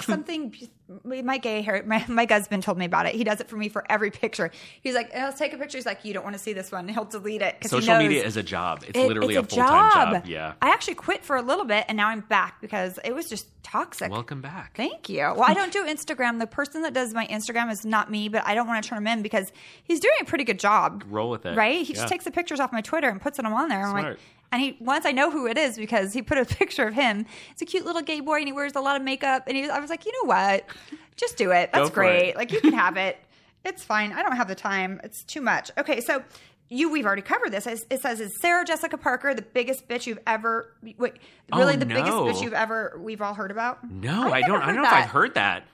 something. My gay hair. My, my husband told me about it. He does it for me for every picture. He's like, eh, "Let's take a picture." He's like, "You don't want to see this one." He'll delete it
Social media is a job. It's
it-
literally
it's
a full time job.
job.
Yeah.
I actually quit for a little bit, and now I'm back because it was just toxic.
Welcome back.
Thank you. Well, I don't do Instagram. The person that does my Instagram is not me, but I don't want to turn him in because he's doing a pretty good job.
Roll with it.
Right? He
Yeah.
just takes the pictures off my Twitter and puts them on there. I'm like,
Smart.
And he once I know who it is because he put a [laughs] picture of him. It's a cute little gay boy, and he wears a lot of makeup. And he, was, I was like, you know what? Just do it. That's great.
it.
Like you can [laughs] have it. It's fine. I don't have the time. It's too much. Okay, so. You, we've already covered this. It it says, "Is Sarah Jessica Parker the biggest bitch you've ever? Wait,
Oh,
really, the biggest bitch you've ever? We've all heard about?
No,
I've
I don't. I don't know if I've heard that.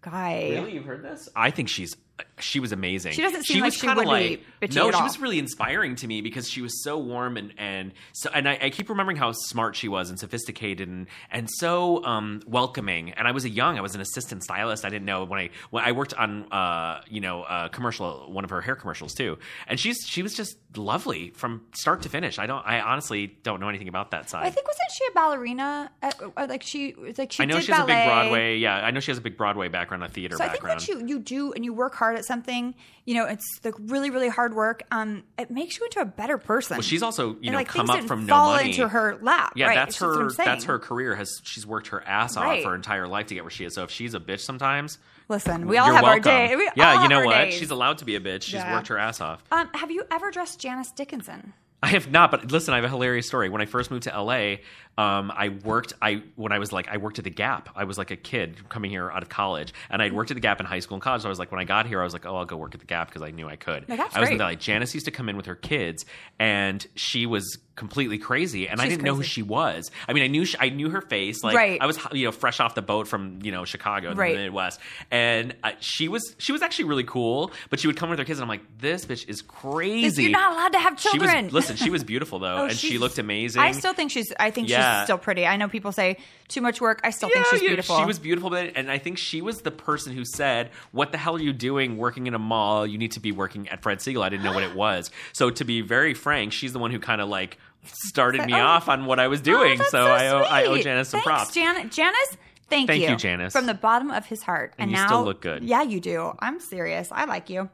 Guy,
Really, you've heard this? I think she's she was amazing.
She doesn't seem like
was
she be
like
bitchy
no,
at
she
all.
was really inspiring to me because she was so warm and and so and I, I keep remembering how smart she was and sophisticated and and so um, welcoming. And I was a young, I was an assistant stylist. I didn't know when I when I worked on uh, you know a commercial, one of her hair commercials too. And she's she was just lovely from start to finish. I don't I honestly don't know anything about that side.
I think wasn't she a ballerina? At, like she, like she.
I know
did
she has a big. Broadway. Yeah, I know she has a big Broadway background, a theater
So I think
background.
once you you do and you work hard at something, you know, it's like really really hard work. Um, it makes you into a better person.
Well, she's also you
And,
know
like,
come up from no
fall
money
into her lap.
Yeah,
right?
that's
It's
her. That's her career. Has she's worked her ass off
Right.
her entire life to get where she is. So if she's a bitch sometimes,
Listen, we all have
welcome.
our day. We
yeah, you know what?
days.
She's allowed to be a bitch. She's
Yeah.
worked her ass off.
Um, have you ever dressed Janice Dickinson?
I have not, but listen, I have a hilarious story. When I first moved to LA, um, I worked. I when I was like, I worked at the Gap. I was like a kid coming here out of college, and I'd worked at the Gap in high school and college. So I was like, when I got here, I was like, oh, I'll go work at the Gap because I knew I could. I was in the Valley. Janice used to come in with her kids, and she was completely crazy, and I didn't know who she was. I mean, I knew she, I knew her face. Like
Right.
I was you know fresh off the boat from you know Chicago,
Right.
the Midwest, and uh, she was she was actually really cool. But she would come with her kids, and I'm like, this bitch is crazy.
You're not allowed to have children.
She was listen. She was [laughs] beautiful though,
Oh,
and she looked amazing.
I still think she's. I think
Yeah.
she's still pretty. I know people say too much work. I still think she's beautiful.
She was beautiful, but and I think she was the person who said, "What the hell are you doing working in a mall? You need to be working at Fred Segal." I didn't know what it was. [gasps] So to be very frank, she's the one who kind of like started me
Oh.
off on what I was
Oh,
doing.
that's
so, I, owe, I owe. Janice some
Thanks,
props.
Jan- Janice, thank,
Thank you, Janice.
From the bottom of his heart.
And
And,
you
now,
still look good.
Yeah, you do. I'm serious. I like you.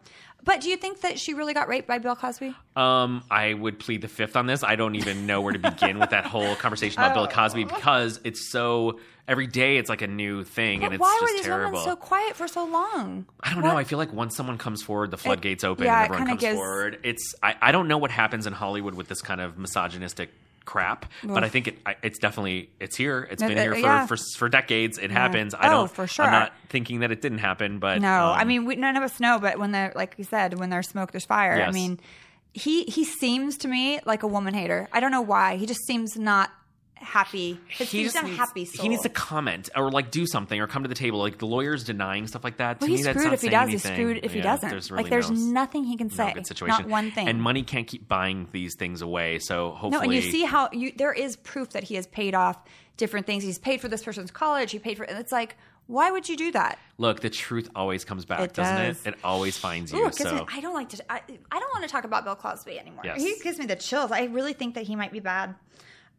But do you think that she really got raped by Bill Cosby?
Um, I would plead the fifth on this. I don't even know where to begin with that whole conversation about
Oh.
Bill Cosby because it's so every day it's like a new thing
But
and it's
why were
just
these
terrible.
women so quiet for so long?
I don't
What-
know. I feel like once someone comes forward, the floodgates open
yeah,
and everyone comes
gives-
forward. It's I, I don't know what happens in Hollywood with this kind of misogynistic crap, but I think it, it's definitely it's here. It's
No,
been here for,
yeah.
for for decades. It happens. I
Oh,
don't
for sure.
I'm not thinking that it didn't happen, but
No, I
um,
mean we, none of us know. But when they're like you said, when there's smoke, there's fire. I mean, he he seems to me like a woman hater. I don't know why. He just seems not happy. His,
he
he's
just
not
needs,
happy. Soul.
he needs to comment or like do something or come to the table. Like the lawyers denying stuff like that. To
Well,
me,
he's
that's
screwed
not
if he does. He's screwed if he doesn't.
There's really
like there's
no,
nothing he can
no
say.
good situation.
Not one thing.
And money can't keep buying these things away. So hopefully,
No, and you see how you there is proof that he has paid off different things. He's paid for this person's college. He paid for, and it's like, why would you do that?
Look, the truth always comes back,
It
doesn't
does.
it? It always finds you.
Ooh,
so
me, I don't like to. I, I don't want to talk about Bill Cosby anymore.
Yes.
He gives me the chills. I really think that he might be bad.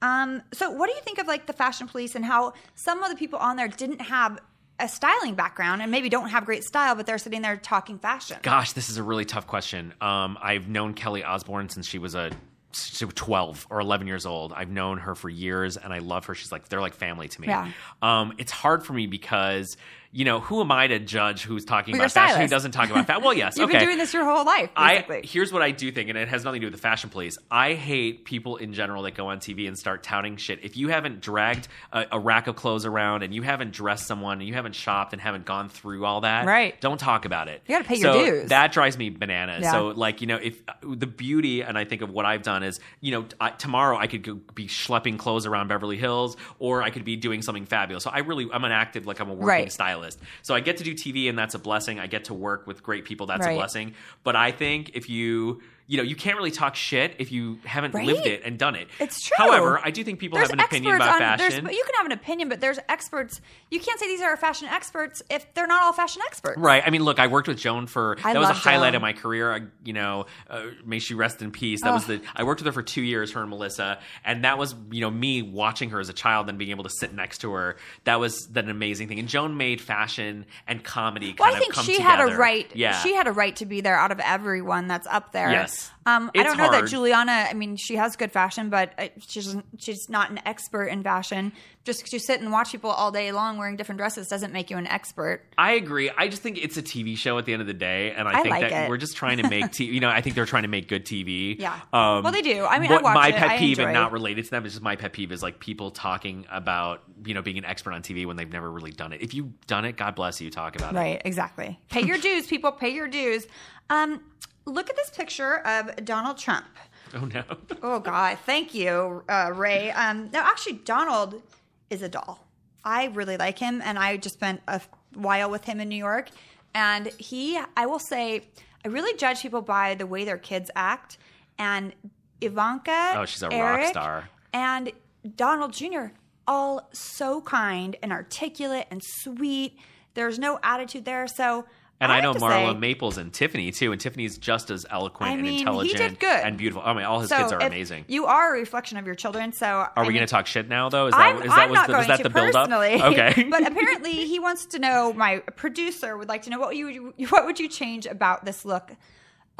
Um, so, what do you think of like the fashion police and how some of the people on there didn't have a styling background and maybe don't have great style, but they're sitting there talking fashion?
Gosh, this is a really tough question. Um, I've known Kelly Osbourne since she was a she was 12 or 11 years old. I've known her for years and I love her. She's like they're like family to me.
Yeah.
Um, it's hard for me because you know, who am I to judge who's talking
you're
about fashion, who doesn't talk about fashion? Well, yes, [laughs]
You've
okay.
been doing this your whole life,
I here's what I do think, and it has nothing to do with the fashion police. I hate people in general that go on TV and start touting shit. If you haven't dragged a, a rack of clothes around and you haven't dressed someone and you haven't shopped and haven't gone through all that,
Right.
Don't talk about it.
You gotta pay your dues.
That drives me bananas.
Yeah.
So like you know, if the beauty and I think of what I've done is you know I, tomorrow I could go, be schlepping clothes around Beverly Hills or I could be doing something fabulous. So I really I'm an active like I'm a working
Right.
stylist. So I get to do TV and that's a blessing. I get to work with great people. That's
Right.
a blessing. But I think if you you know you can't really talk shit if you haven't
Right.
lived it and done it.
It's true.
However, I do think people
There's
have an opinion about
on-
fashion.
You can have an opinion, but there's experts. You can't say these are fashion experts if they're not all fashion experts.
Right. I mean, look, I worked with Joan for
I
that was a highlight
Joan.
of my career. I, you know, uh, may she rest in peace. That was the I worked with her for two years, her and Melissa, and that was you know me watching her as a child and being able to sit next to her. That was that an amazing thing. And Joan made fashion and comedy kind
Well, I
of
think she
together.
had a right.
Yeah.
she had a right to be there out of everyone that's up there.
Yes.
Um, I don't know that. Giuliana. I mean, she has good fashion, but uh, she's she's not an expert in fashion. Just because you sit and watch people all day long wearing different dresses doesn't make you an expert.
I agree. I just think it's a TV show at the end of the day, and I,
I
think
like
that
it.
we're just trying to make [laughs] TV. You know, I think they're trying to make good TV.
Yeah.
Um,
Well, they do. I mean, I
my
it.
pet peeve, and not related to them, is just my pet peeve is like people talking about you know being an expert on TV when they've never really done it. If you've done it, God bless you. Talk about it.
Right, exactly. Pay your [laughs] dues, people. Pay your dues. Um, look at this picture of Donald Trump.
Oh no. [laughs]
Oh God, thank you, uh, Ray. Um, no, actually, Donald is a doll. I really like him, and I just spent a while with him in New York. And he, I will say, I really judge people by the way their kids act. And Ivanka,
Oh, she's a rock star.
and Donald Jr. all so kind and articulate and sweet. There's no attitude there. So,
And I,
have
know Marla
say-
Maples and Tiffany too, and Tiffany's just as eloquent
I
and
mean, he
intelligent
did good.
and beautiful. Oh, I mean, all his
So
kids are amazing.
You are a reflection of your children. So
Are
I
we going to talk shit now, though? Is that,
I'm,
is that,
I'm not
the,
going to
the build up? [laughs] Okay. [laughs]
but apparently he wants to know. My producer would like to know what you what would you change about this look?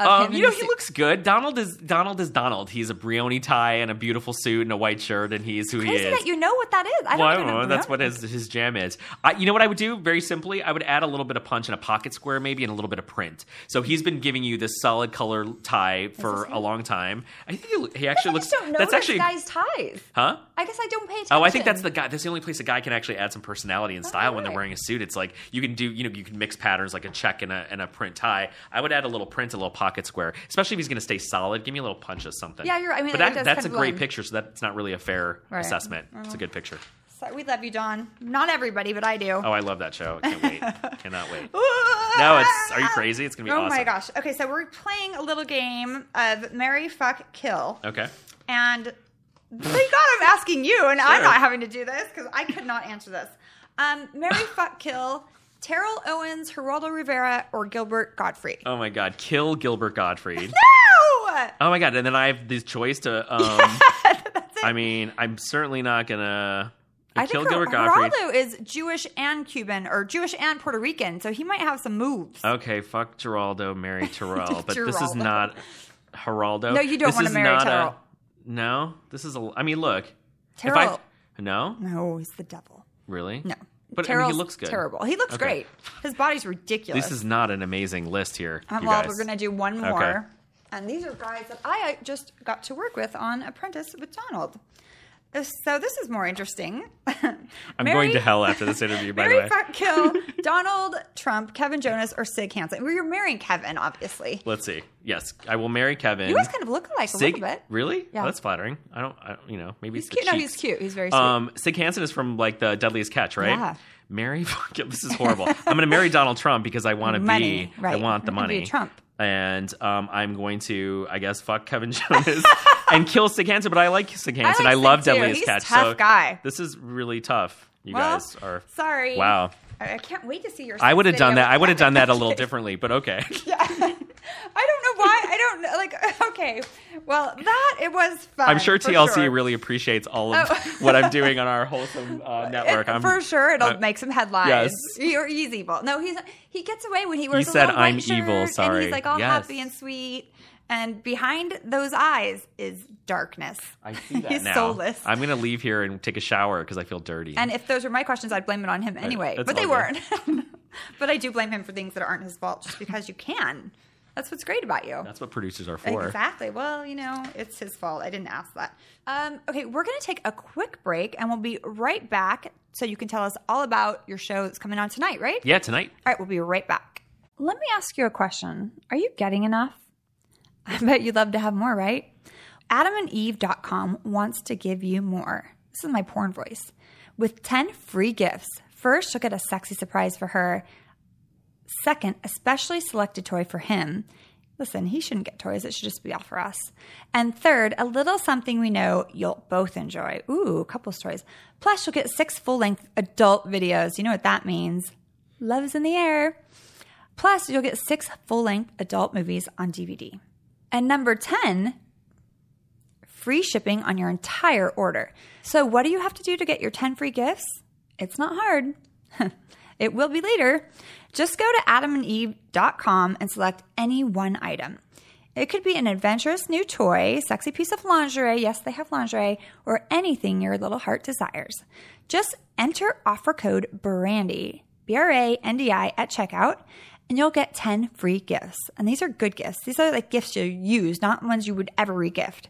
Um, you know, he looks good. Donald is Donald is Donald. He's a Brioni tie and a beautiful suit and a white shirt, and he's who he is.
that you know what that is. I
well, I
don't,
don't know. That's what his his jam is. I, you know what I would do? Very simply, I would add a little bit of punch and a pocket square, maybe, and a little bit of print. So he's been giving you this solid color tie for a long time. I think he, he actually
I
looks.
don't know
that's actually,
guy's ties.
huh?
I guess I don't pay attention.
Oh, I think that's the guy. That's the only place a guy can actually add some personality and style when they're wearing a suit. It's like you can do, you know, you can mix patterns like a check and a, and a print tie. I would add a little print, a little pocket square, especially if he's going to stay solid. Give me a little punch of something.
Yeah, you're- I mean,
but that, that's a great
blend.
picture. So that's not really a fair
Right.
assessment. It's a good picture.
So we love you, Don. Not everybody, but I do.
Oh, I love that show. I can't wait. [laughs] Cannot wait. [laughs] No, it's. Are you crazy? It's gonna be awesome.
Oh
awesome.
my gosh. Okay, so we're playing a little game of Marry Fuck Kill.
Okay.
And thank God I'm asking you, and I'm not having to do this because I could not answer this. Um, Marry Fuck Kill, Terrell Owens, Geraldo Rivera, or Gilbert Gottfried.
Oh my God! Kill Gilbert Gottfried. [laughs]
No!
Oh my God! And then I have this choice to. [laughs] Um, I mean, I'm certainly not gonna.
I
kill
think
Gilbert Gottfried.
Geraldo is Jewish and Cuban, or Jewish and Puerto Rican, so he might have some moves.
Okay, fuck Geraldo, marry [laughs] Terrell. But this is not Geraldo.
No, you don't
This
wanna
is
marry
not a-
Terrell.
no, this is a. I mean, look. If
Terrell.
I, no,
No, he's the devil.
really,
No.
But I mean, he looks good.
Terrible. He looks
Okay.
great. His body's ridiculous.
This is not an amazing list here.
Um, well,
guys.
we're going to do one more.
Okay.
And these are guys that I just got to work with on Apprentice with Donald. So this is more interesting. [laughs]
I'm going to hell after this interview. By the
Marry
way,
Fuck Kill, [laughs] Donald Trump, Kevin Jonas, or Sig Hansen. Well, you're marrying Kevin, obviously.
let's see. Yes, I will marry Kevin.
You guys kind of look alike a
Sig,
little bit.
really?
Yeah.
Oh, that's flattering. I don't. I you know, maybe
He's
the
cute. No, he's cute. He's very sweet.
Um, Sig Hansen is from like the Deadliest Catch, right?
Yeah.
Marry. [laughs] this is horrible. I'm going to marry Donald Trump because I want to be.
right.
I want the
You're gonna be
money.
Trump.
And um, I'm going to, I guess, fuck Kevin [laughs] Jonas and kill Sig Hansen. But I like Sig Hansen.
like
I, love
too.
Deadliest
He's
Catch.
tough
so
guy.
This is really tough. You
well,
guys are.
sorry.
Wow.
I I can't wait to see your.
I would have done that. I would have done that a little differently, but okay. [laughs]
Yeah. I don't know why. I don't know. Like, [laughs] okay. Well, that it was fun.
I'm sure TLC
sure.
really appreciates all of
Oh. [laughs]
what I'm doing on our wholesome uh, network.
It- for sure, it'll
uh,
make some headlines.
yes.
You're, he's evil. No, he's he gets away when he wears. a
said,
white
"I'm evil,
shirt, and he's like all
Yes.
happy and sweet. And behind those eyes is darkness.
I see that [laughs]
he's
now.
soulless.
I'm going to leave here and take a shower because I feel dirty.
and if those were my questions, I'd blame it on him anyway.
that's
But they
all
weren't. but I do blame him for things that aren't his fault just because you can. That's what's great about you.
That's what producers are for.
Exactly. Well, you know, it's his fault. I didn't ask that. Um, okay, we're going to take a quick break and we'll be right back so you can tell us all about your show that's coming on tonight, right?
Yeah, tonight.
All right, we'll be right back. Let me ask you a question. Are you getting enough? I bet you'd love to have more, right? AdamandEve.com wants to give you more. This is my porn voice. With 10 free gifts. First, you'll get a sexy surprise for her. Second, a specially selected toy for him. Listen, he shouldn't get toys. It should just be all for us. And third, a little something we know you'll both enjoy. Ooh, couples toys. Plus, you'll get six full length adult videos. You know what that means. Love is in the air. Plus, you'll get six full length adult movies on DVD. And number 10, free shipping on your entire order. So, what do you have to do to get your 10 free gifts? It's not hard. [laughs] it will be later. Just go to adamandeve.com and select any one item. It could be an adventurous new toy, sexy piece of lingerie, yes, they have lingerie, or anything your little heart desires. Just enter offer code BRANDI, B R A N D I, at checkout, and you'll get 10 free gifts. And these are good gifts. These are like gifts you use, not ones you would ever regift.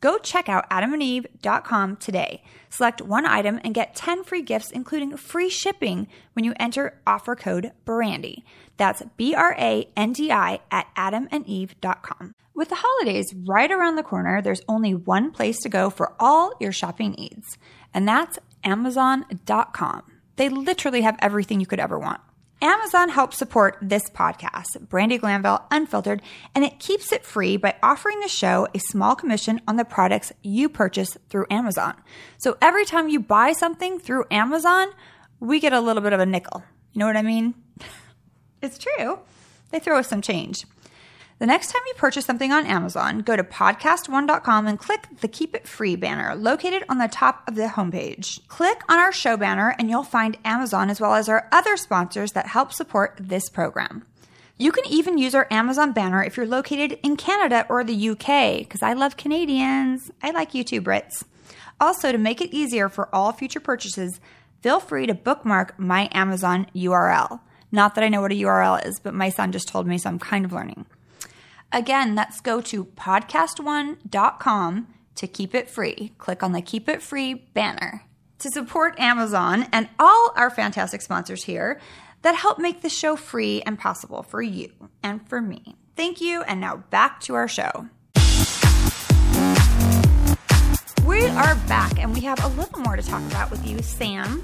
Go check out adamandeve.com today. Select one item and get 10 free gifts, including free shipping when you enter offer code BRANDI. That's B R A N D I at adamandeve.com. With the holidays right around the corner, there's only one place to go for all your shopping needs, and that's Amazon.com. They literally have everything you could ever want. Amazon helps support this podcast, Brandi Glanville Unfiltered, and it keeps it free by offering the show a small commission on the products you purchase through Amazon. So every time you buy something through Amazon, we get a little bit of a nickel. You know what I mean? [laughs] it's true. They throw us some change. The next time you purchase something on Amazon, go to podcastone.com and click the Keep It Free banner located on the top of the homepage. Click on our show banner and you'll find Amazon as well as our other sponsors that help support this program. You can even use our Amazon banner if you're located in Canada or the UK, because I love Canadians. I like you too, Brits. Also, to make it easier for all future purchases, feel free to bookmark my Amazon URL. Not that I know what a URL is, but my son just told me, so I'm kind of learning. Again, let's go to podcastone.com to keep it free. Click on the Keep It Free banner to support Amazon and all our fantastic sponsors here that help make the show free and possible for you and for me. Thank you. And now back to our show. We are back and we have a little more to talk about with you, Sam.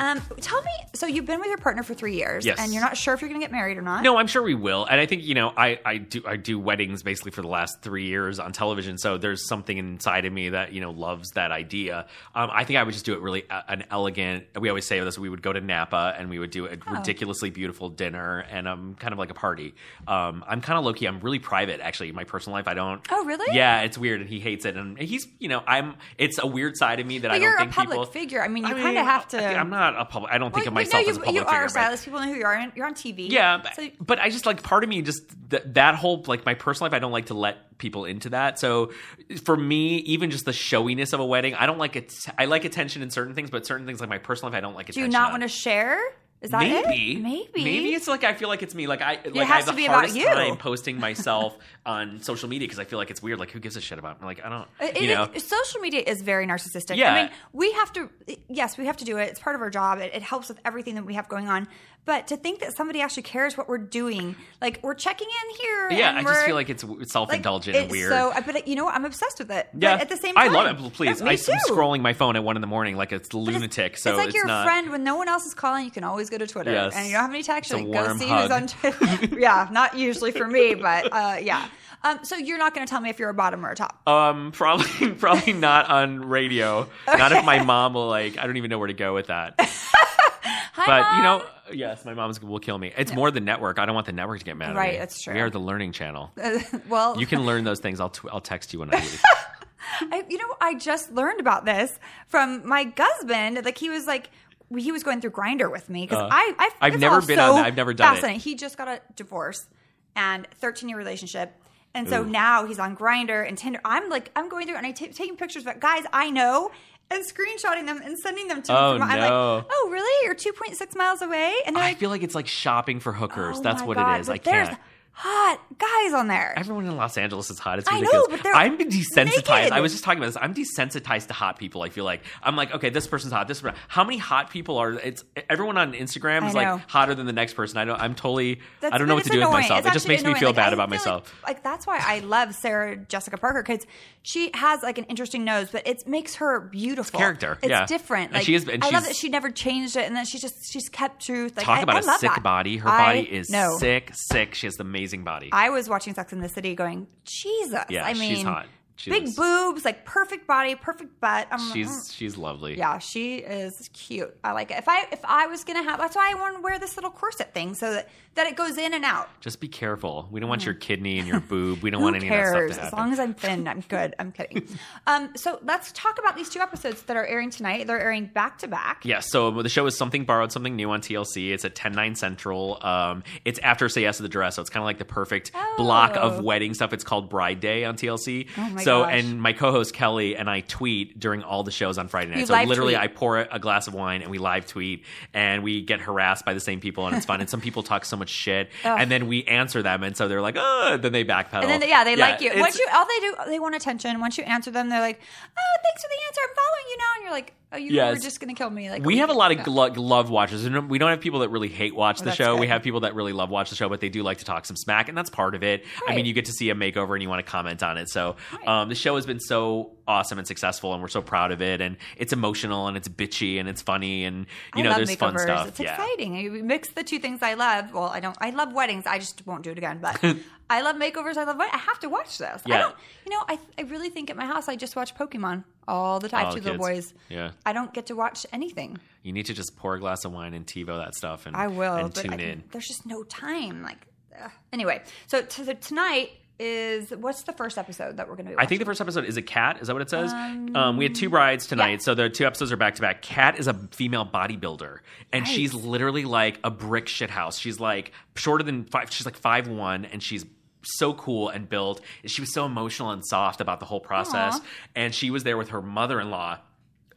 Um, tell me, so you've been with your partner for three years,
Yes.
and you're not sure if you're going to get married or not.
No, I'm sure we will, and I think you know I, I do I do weddings basically for the last three years on television. So there's something inside of me that you know loves that idea. Um, I think I would just do it really uh, an elegant. We always say this: we would go to Napa and we would do a
Oh.
ridiculously beautiful dinner and um kind of like a party. Um, I'm kind of low key. I'm really private actually. In my personal life, I don't.
Oh, really?
Yeah, it's weird, and he hates it, and he's you know I'm. It's a weird side of me that
But
I don't
you're a
think
public
people.
figure. I mean, you
I
kinda have to-
I'm not a public. I don't think of myself
you,
as a public
you
figure.
are a stylist. People know who you are. You're on TV.
yeah, but,
So-
but I just like part of me just th- that whole like my personal life. I don't like to let people into that. So for me, even just the showiness of a wedding, I don't like it. I like attention in certain things, but certain things like my personal life, I don't like
do
attention.
you not
on.
want to share? Is that
Maybe,
it? Maybe,
maybe it's like I feel like it's me. Like I, like I
has
have
to
the
be about
hardest
you.
time posting [laughs] myself on social media because I feel like it's weird. Like who gives a shit about? me? Like I don't,
It-
you
it-
know.
social media is very narcissistic.
Yeah.
I mean, we have to, yes, we have to do it. It's part of our job. It, it helps with everything that we have going on. But to think that somebody actually cares what we're doing, like we're checking in here.
yeah, I just feel like it's self-indulgent and weird.
So, but you know what? I'm obsessed with it.
yeah,
But at the same time,
I love it. Please, I'm scrolling my phone at one in the morning like
it's-
lunatic. so
it's like
it's
your
not.
friend when no one else is calling. You can always go to Twitter,
Yes.
and you don't have any text.
It's
you go see
hug.
who's on. [laughs] Twitter. [laughs] yeah, not usually for me, but uh, yeah. Um, so you're not going to tell me if you're a bottom or a top.
Um, probably, [laughs] probably not on radio. Not if my mom will like. I don't even know where to go with that.
Hi,
But
Mom.
you know, yes, my mom's will kill me. It's more the network. I don't want the network to get mad at
Right,
me.
that's true.
We are the learning channel. [laughs]
well,
You can learn those things. I'll tw- I'll text you when I leave. [laughs]
I, you know, I just learned about this from my husband. Like he was like, he was going through Grindr with me because
Uh,
I, I,
I've never been
so
on that. I've never done it.
He just got a divorce and 13 year relationship. And so
Ooh.
now he's on Grindr and Tinder. I'm like, I'm going through and I'm ta- taking pictures of guys I know and screenshotting them and sending them to
Oh,
me. I'm
no.
like, oh, really? You're 2.6 miles away? And
I
like,
feel like it's like shopping for hookers.
oh
That's what
God,
it is. I can't.
Hot guys on there.
Everyone in Los Angeles is hot. It's
I know,
ridiculous.
but they're
I'm desensitized.
naked.
I was just talking about this. I'm desensitized to hot people. I feel like I'm like, okay, this person's hot. This person. How many hot people are? It's everyone on Instagram is like hotter than the next person. I don't. I'm totally.
That's-
I don't know what to
it's
do with myself.
It's
it just makes me feel
Like,
bad
I
about
feel
myself.
Like, like, that's why I love Sarah Jessica Parker because she has like an interesting nose, but it makes her beautiful.
character,
It's
yeah.
different.
And she is- and
I love that she never changed it, and then she just she's kept truth. Like,
Talk
I,
about
I
a sick
that.
body. Her
I
body is
know.
sick, sick. She has the amazing body.
I was watching Sex in the City, going, Jesus.
Yeah,
I
she's
mean,
hot. She
big
is-
boobs, like perfect body, perfect butt. I'm, mm.
she's she's lovely.
yeah, she is cute. I like it. If I if I was gonna have, that's why I want to wear this little corset thing so that that it goes in and out.
Just be careful. We don't want your kidney and your boob. We don't
Who
want any
cares?
of that stuff to
As
happen.
long as I'm thin, I'm good. I'm kidding. [laughs] um, so let's talk about these two episodes that are airing tonight. They're airing back to back.
Yeah, so the show is something borrowed, something new on TLC. It's at 10 9 Central. Um, it's after Say Yes to the Dress, so it's kind of like the perfect block
Oh.
of wedding stuff. It's called Bride Day on TLC.
Oh my
so,
gosh.
and my co-host Kelly and I tweet during all the shows on Friday night.
You
so literally,
tweet.
I pour a glass of wine and we live tweet, and we get harassed by the same people, and it's fun. and some people talk so much shit, and then we answer them, and so they're like, oh, then they backpedal.
And then, they- yeah, they like you. Once you, all they do, they want attention. Once you answer them, they're like, "Oh, thanks for the answer. I'm following you now." And you're like, "Oh, you
Yes.
were just gonna kill me." Like
we have a lot of glo- love watchers. and We don't have people that really hate watch the
that's
show. We have people that really love watch the show, but they do like to talk some smack, and that's part of it. I mean, you get to see a makeover and you want to comment on it. So um, the show has been so awesome and successful, and we're so proud of it. And it's emotional and it's bitchy and it's funny, and you
I
know, there's fun stuff.
It's
yeah.
exciting. You mix the two things I love. Well, I don't. I love weddings. I just won't do it again. But [laughs] I love makeovers. I love. wed- I have to watch this. I
Yeah.
don't. You know, I I really think at my house I just watch Pokemon all the time. I have
Oh,
two little boys.
Yeah.
I don't get to watch anything.
You need to just pour a glass of wine and TiVo that stuff, and
I will,
and
but
tune in.
there's just no time. Like, ugh. anyway. So, t- so tonight is what's the first episode that we're going to be?
I think the first episode is a cat. Is that what it says? Um, we had two brides tonight,
yeah.
so the two episodes are back to back. Cat is a female bodybuilder, and
Nice.
she's literally like a brick shit house. She's like shorter than five. She's like five one, and she's so cool and built. She was so emotional and soft about the whole process,
Aw.
and she was there with her mother in law.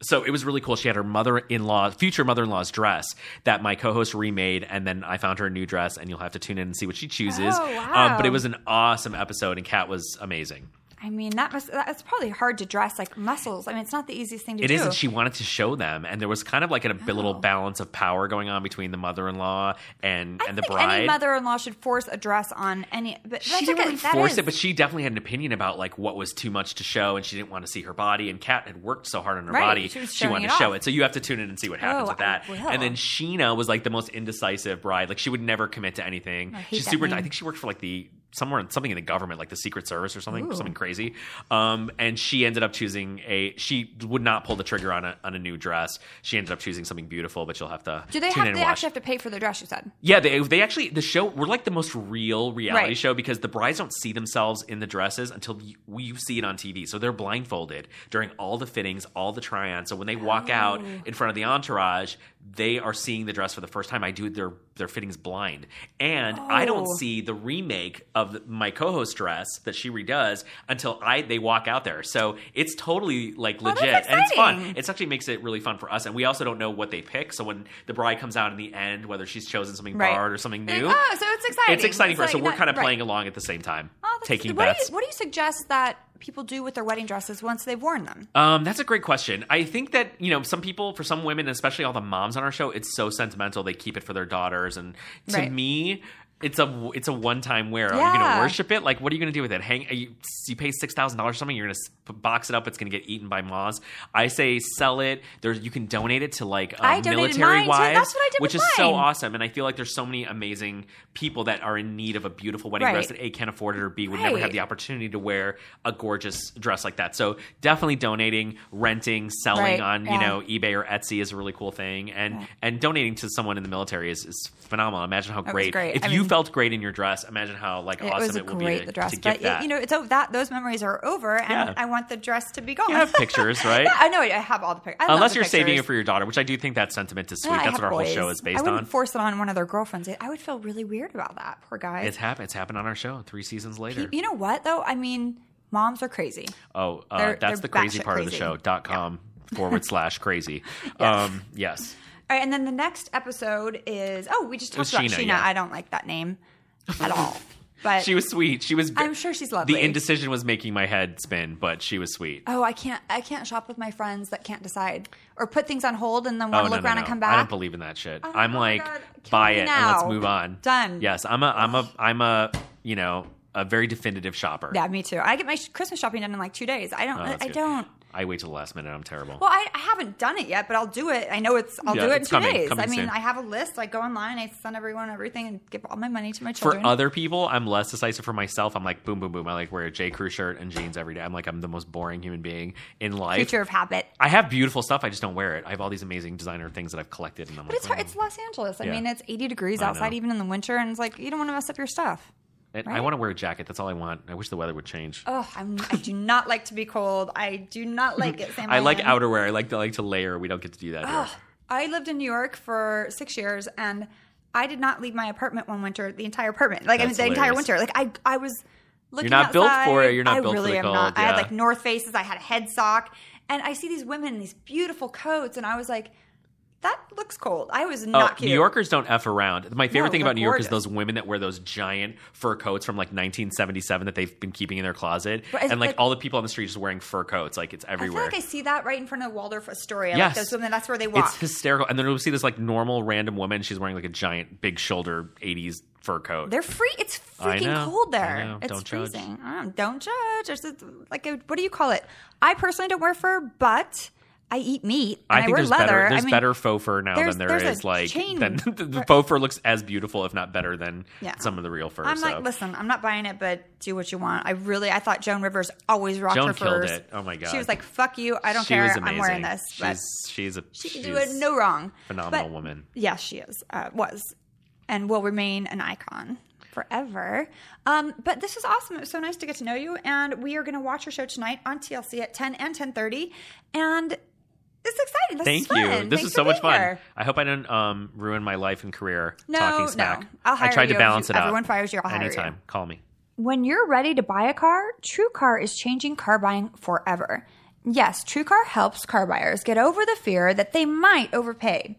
So it was really cool. She had her mother-in-law, future mother-in-law's dress that my co-host remade, and then I found her a new dress, and you'll have to tune in and see what she chooses.
Oh, wow.
um, but it was an awesome episode, and Kat was amazing.
I mean, that must. That's probably hard to dress like muscles. I mean, it's not the easiest thing to
It
do.
It is, and she wanted to show them, and there was kind of like a, little
Oh.
balance of power going on between the mother-in-law and
I
and the
think
bride.
any mother-in-law should force a dress on any. But
she didn't really force
is-
it, but she definitely had an opinion about like what was too much to show, and she didn't want to see her body. And Kat had worked so hard on her
Right,
body,
she
she wanted to show it. So you have to tune in and see what happens
Oh,
with that. And then Sheena was like the most indecisive bride; like she would never commit to anything. She's super. I think she worked for like the somewhere in something in the government, like the Secret Service or something,
Ooh.
something crazy. Um, and she ended up choosing a. She would not pull the trigger on a on a new dress. She ended up choosing something beautiful, but you'll have to
do they
tune
have?
and
They
watch.
actually have to pay for the dress. You said.
Yeah, they they actually the show we're like the most real reality
Right.
show because the brides don't see themselves in the dresses until you, you see it on TV. So they're blindfolded during all the fittings, all the try-ons. So when they walk out
Oh.
in front of the entourage, they are seeing the dress for the first time. I do their their fittings blind, and I don't
Oh.
see the remake of my co-host dress that she redoes until I they walk out there. So it's totally like
Oh,
legit and it's fun. It actually makes it really fun for us, and we also don't know what they pick. So when the bride comes out in the end, whether she's chosen something
Right.
borrowed or something
Like,
new,
oh, so it's exciting.
it's exciting for us. So
like
we're kind of
right.
playing along at the same time,
Oh,
taking
what
bets.
Do you, what do you suggest that people do with their wedding dresses once they've worn them?
Um, that's a great question. I think that you know some people, for some women, especially all the moms on our show, it's so sentimental. They keep it for their daughters, and to
Right.
me. It's a it's a one time wear. Are you
Yeah.
going to worship it? Like, what are you going to do with it? Hang you, you pay six thousand dollars something. You're going to box it up. It's going to get eaten by moths. I say sell it. There's you can donate it to like uh, military
mine,
wives,
That's what I did
which is so awesome. And I feel like there's so many amazing people that are in need of a beautiful wedding
Right.
dress that a can't afford it or b would never have the opportunity to wear a gorgeous dress like that. So definitely donating, renting, selling
Right,
on you know eBay or Etsy is a really cool thing, and and donating to someone in the military is, is phenomenal. Imagine how great.
great.
If
I
you
mean-
felt great in your dress, imagine how like
It
awesome it
would
be to,
the dress,
to
but
that.
you know, it's oh, that those memories are over, and
Yeah.
I want the dress to be gone.
you have pictures, [laughs] right?
yeah, I know. I have all the pictures.
Unless you're saving it for your daughter, which I do think that sentiment is sweet.
Yeah,
That's what our whole show is
I
based
wouldn't
on.
force it on one of their girlfriends. I would feel really weird about that. Poor guy.
It's happened. It's happened on our show three seasons later.
you know what though? I mean, moms are crazy.
Oh, uh,
They're-
that's
they're
the crazy part of the
crazy.
show. Dot com. forward [laughs] slash crazy. Um, yes.
Right, and then the next episode is oh, we just talked about
Sheena,
Sheena.
yeah.
I don't like that name at all. [laughs] But
She was sweet. She was.
I'm sure she's lovely.
The indecision was making my head spin, but she was sweet.
oh, I can't I can't shop with my friends that can't decide or put things on hold and then want
Oh
to look around and come back.
I don't believe in that shit.
Oh
I'm
my
like,
God. Kill
buy
me
it and let's move on.
Done.
Yes, I'm a, I'm a, I'm a, you know, a very definitive shopper.
yeah, me too. I get my sh- Christmas shopping done in like two days. I don't.
Oh, that's
I
good.
don't.
I wait till the last minute. I'm terrible.
Well, I, I haven't done it yet, but I'll do it. I know it's. I'll
Yeah,
do it in two
coming,
days.
coming
I mean,
soon.
I have a list. I go online. I send everyone everything and give all my money to my children.
for other people, I'm less decisive. For myself, I'm like boom, boom, boom. I like wear a J. Crew shirt and jeans every day. I'm like I'm the most boring human being in life.
creature of habit.
I have beautiful stuff. I just don't wear it. I have all these amazing designer things that I've collected, and I'm
But
like,
it's hard.
"Oh."
It's Los Angeles. I
Yeah.
mean, it's 80 degrees outside even in the winter, and it's like you don't want to mess up your stuff.
It- I want to wear a jacket. That's all I want. I wish the weather would change.
Oh, I'm, I do not like to be cold. I do not like it. Sam [laughs]
I like outerwear. I like to like to layer. We don't get to do that here.
I lived in New York for six years, and I did not leave my apartment one winter. The entire apartment, like I mean,
That's
the entire winter. Like I, I was looking.
You're not built
outside.
for it. You're not
I
built for
really
the
am
cold,
not. I had like North Faces. I had a head sock, and I see these women in these beautiful coats, and I was like, "That looks cold." I was
Oh,
not cute.
New Yorkers don't f around. My favorite
No,
thing about New York is those women that wear those giant fur coats from like 1977 that they've been keeping in their closet, and like,
like-
all the people on the street just wearing fur coats. Like it's
I feel
everywhere.
like I see that right in front of Waldorf Astoria.
Yes.
Like those women, that's where they walk.
It's hysterical. And then we'll see this like normal random woman. She's wearing like a giant, big shoulder 80s fur coat.
They're free. It's freaking cold there. It's
Don't
freezing. I don't, don't judge. It's like a, what do you call it? I personally don't wear fur, but I eat meat. And I,
I think
wear
there's
leather.
better.
I mean,
better faux fur now than
there's a
like
chain
than [laughs] the, faux fur looks as beautiful, if not better, than
Yeah.
some of the real fur.
I'm
so.
like, listen, I'm not buying it, but do what you want. I really, I thought Joan Rivers always rocked
Joan
her
killed
furs.
it. Oh my God.
She was like, "Fuck you, I don't
she
care.
was
I'm wearing this." But
She's she's a
she can do it no wrong.
Phenomenal
But-
woman.
Yes, she is. Uh, was and will remain an icon forever. Um, but this is awesome. It was so nice to get to know you, and we are going to watch your show tonight on TLC at 10 and 10:30, and it's exciting. This
Thank
is
you. This
Thanks
is so much fun.
here.
I hope I didn't um, ruin my life and career
No,
talking smack.
no. I'll hire
I tried
you
to
if
balance
you-
it out.
everyone fires you, I'll hire you.
Call me.
When you're ready to buy a car, TrueCar is changing car buying forever. Yes, TrueCar helps car buyers get over the fear that they might overpay.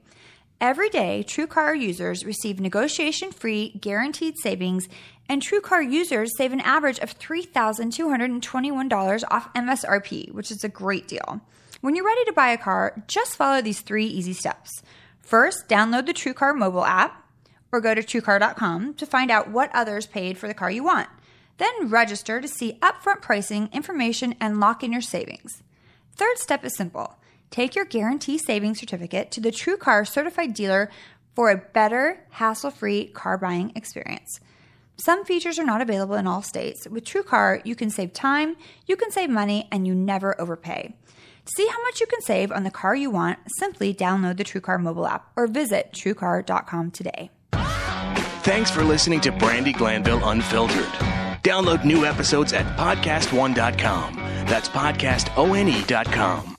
Every day, TrueCar users receive negotiation free guaranteed savings, and TrueCar users save an average of $3,221 off MSRP, which is a great deal. When you're ready to buy a car, just follow these three easy steps. First, download the TrueCar mobile app or go to truecar.com to find out what others paid for the car you want. Then register to see upfront pricing, information, and lock in your savings. Third step is simple. Take your guarantee savings certificate to the TrueCar certified dealer for a better, hassle-free car buying experience. Some features are not available in all states. With TrueCar, you can save time, you can save money, and you never overpay. See how much you can save on the car you want, simply download the TrueCar mobile app or visit truecar.com today.
Thanks for listening to Brandi Glanville Unfiltered. Download new episodes at podcastone.com. That's podcastone.com.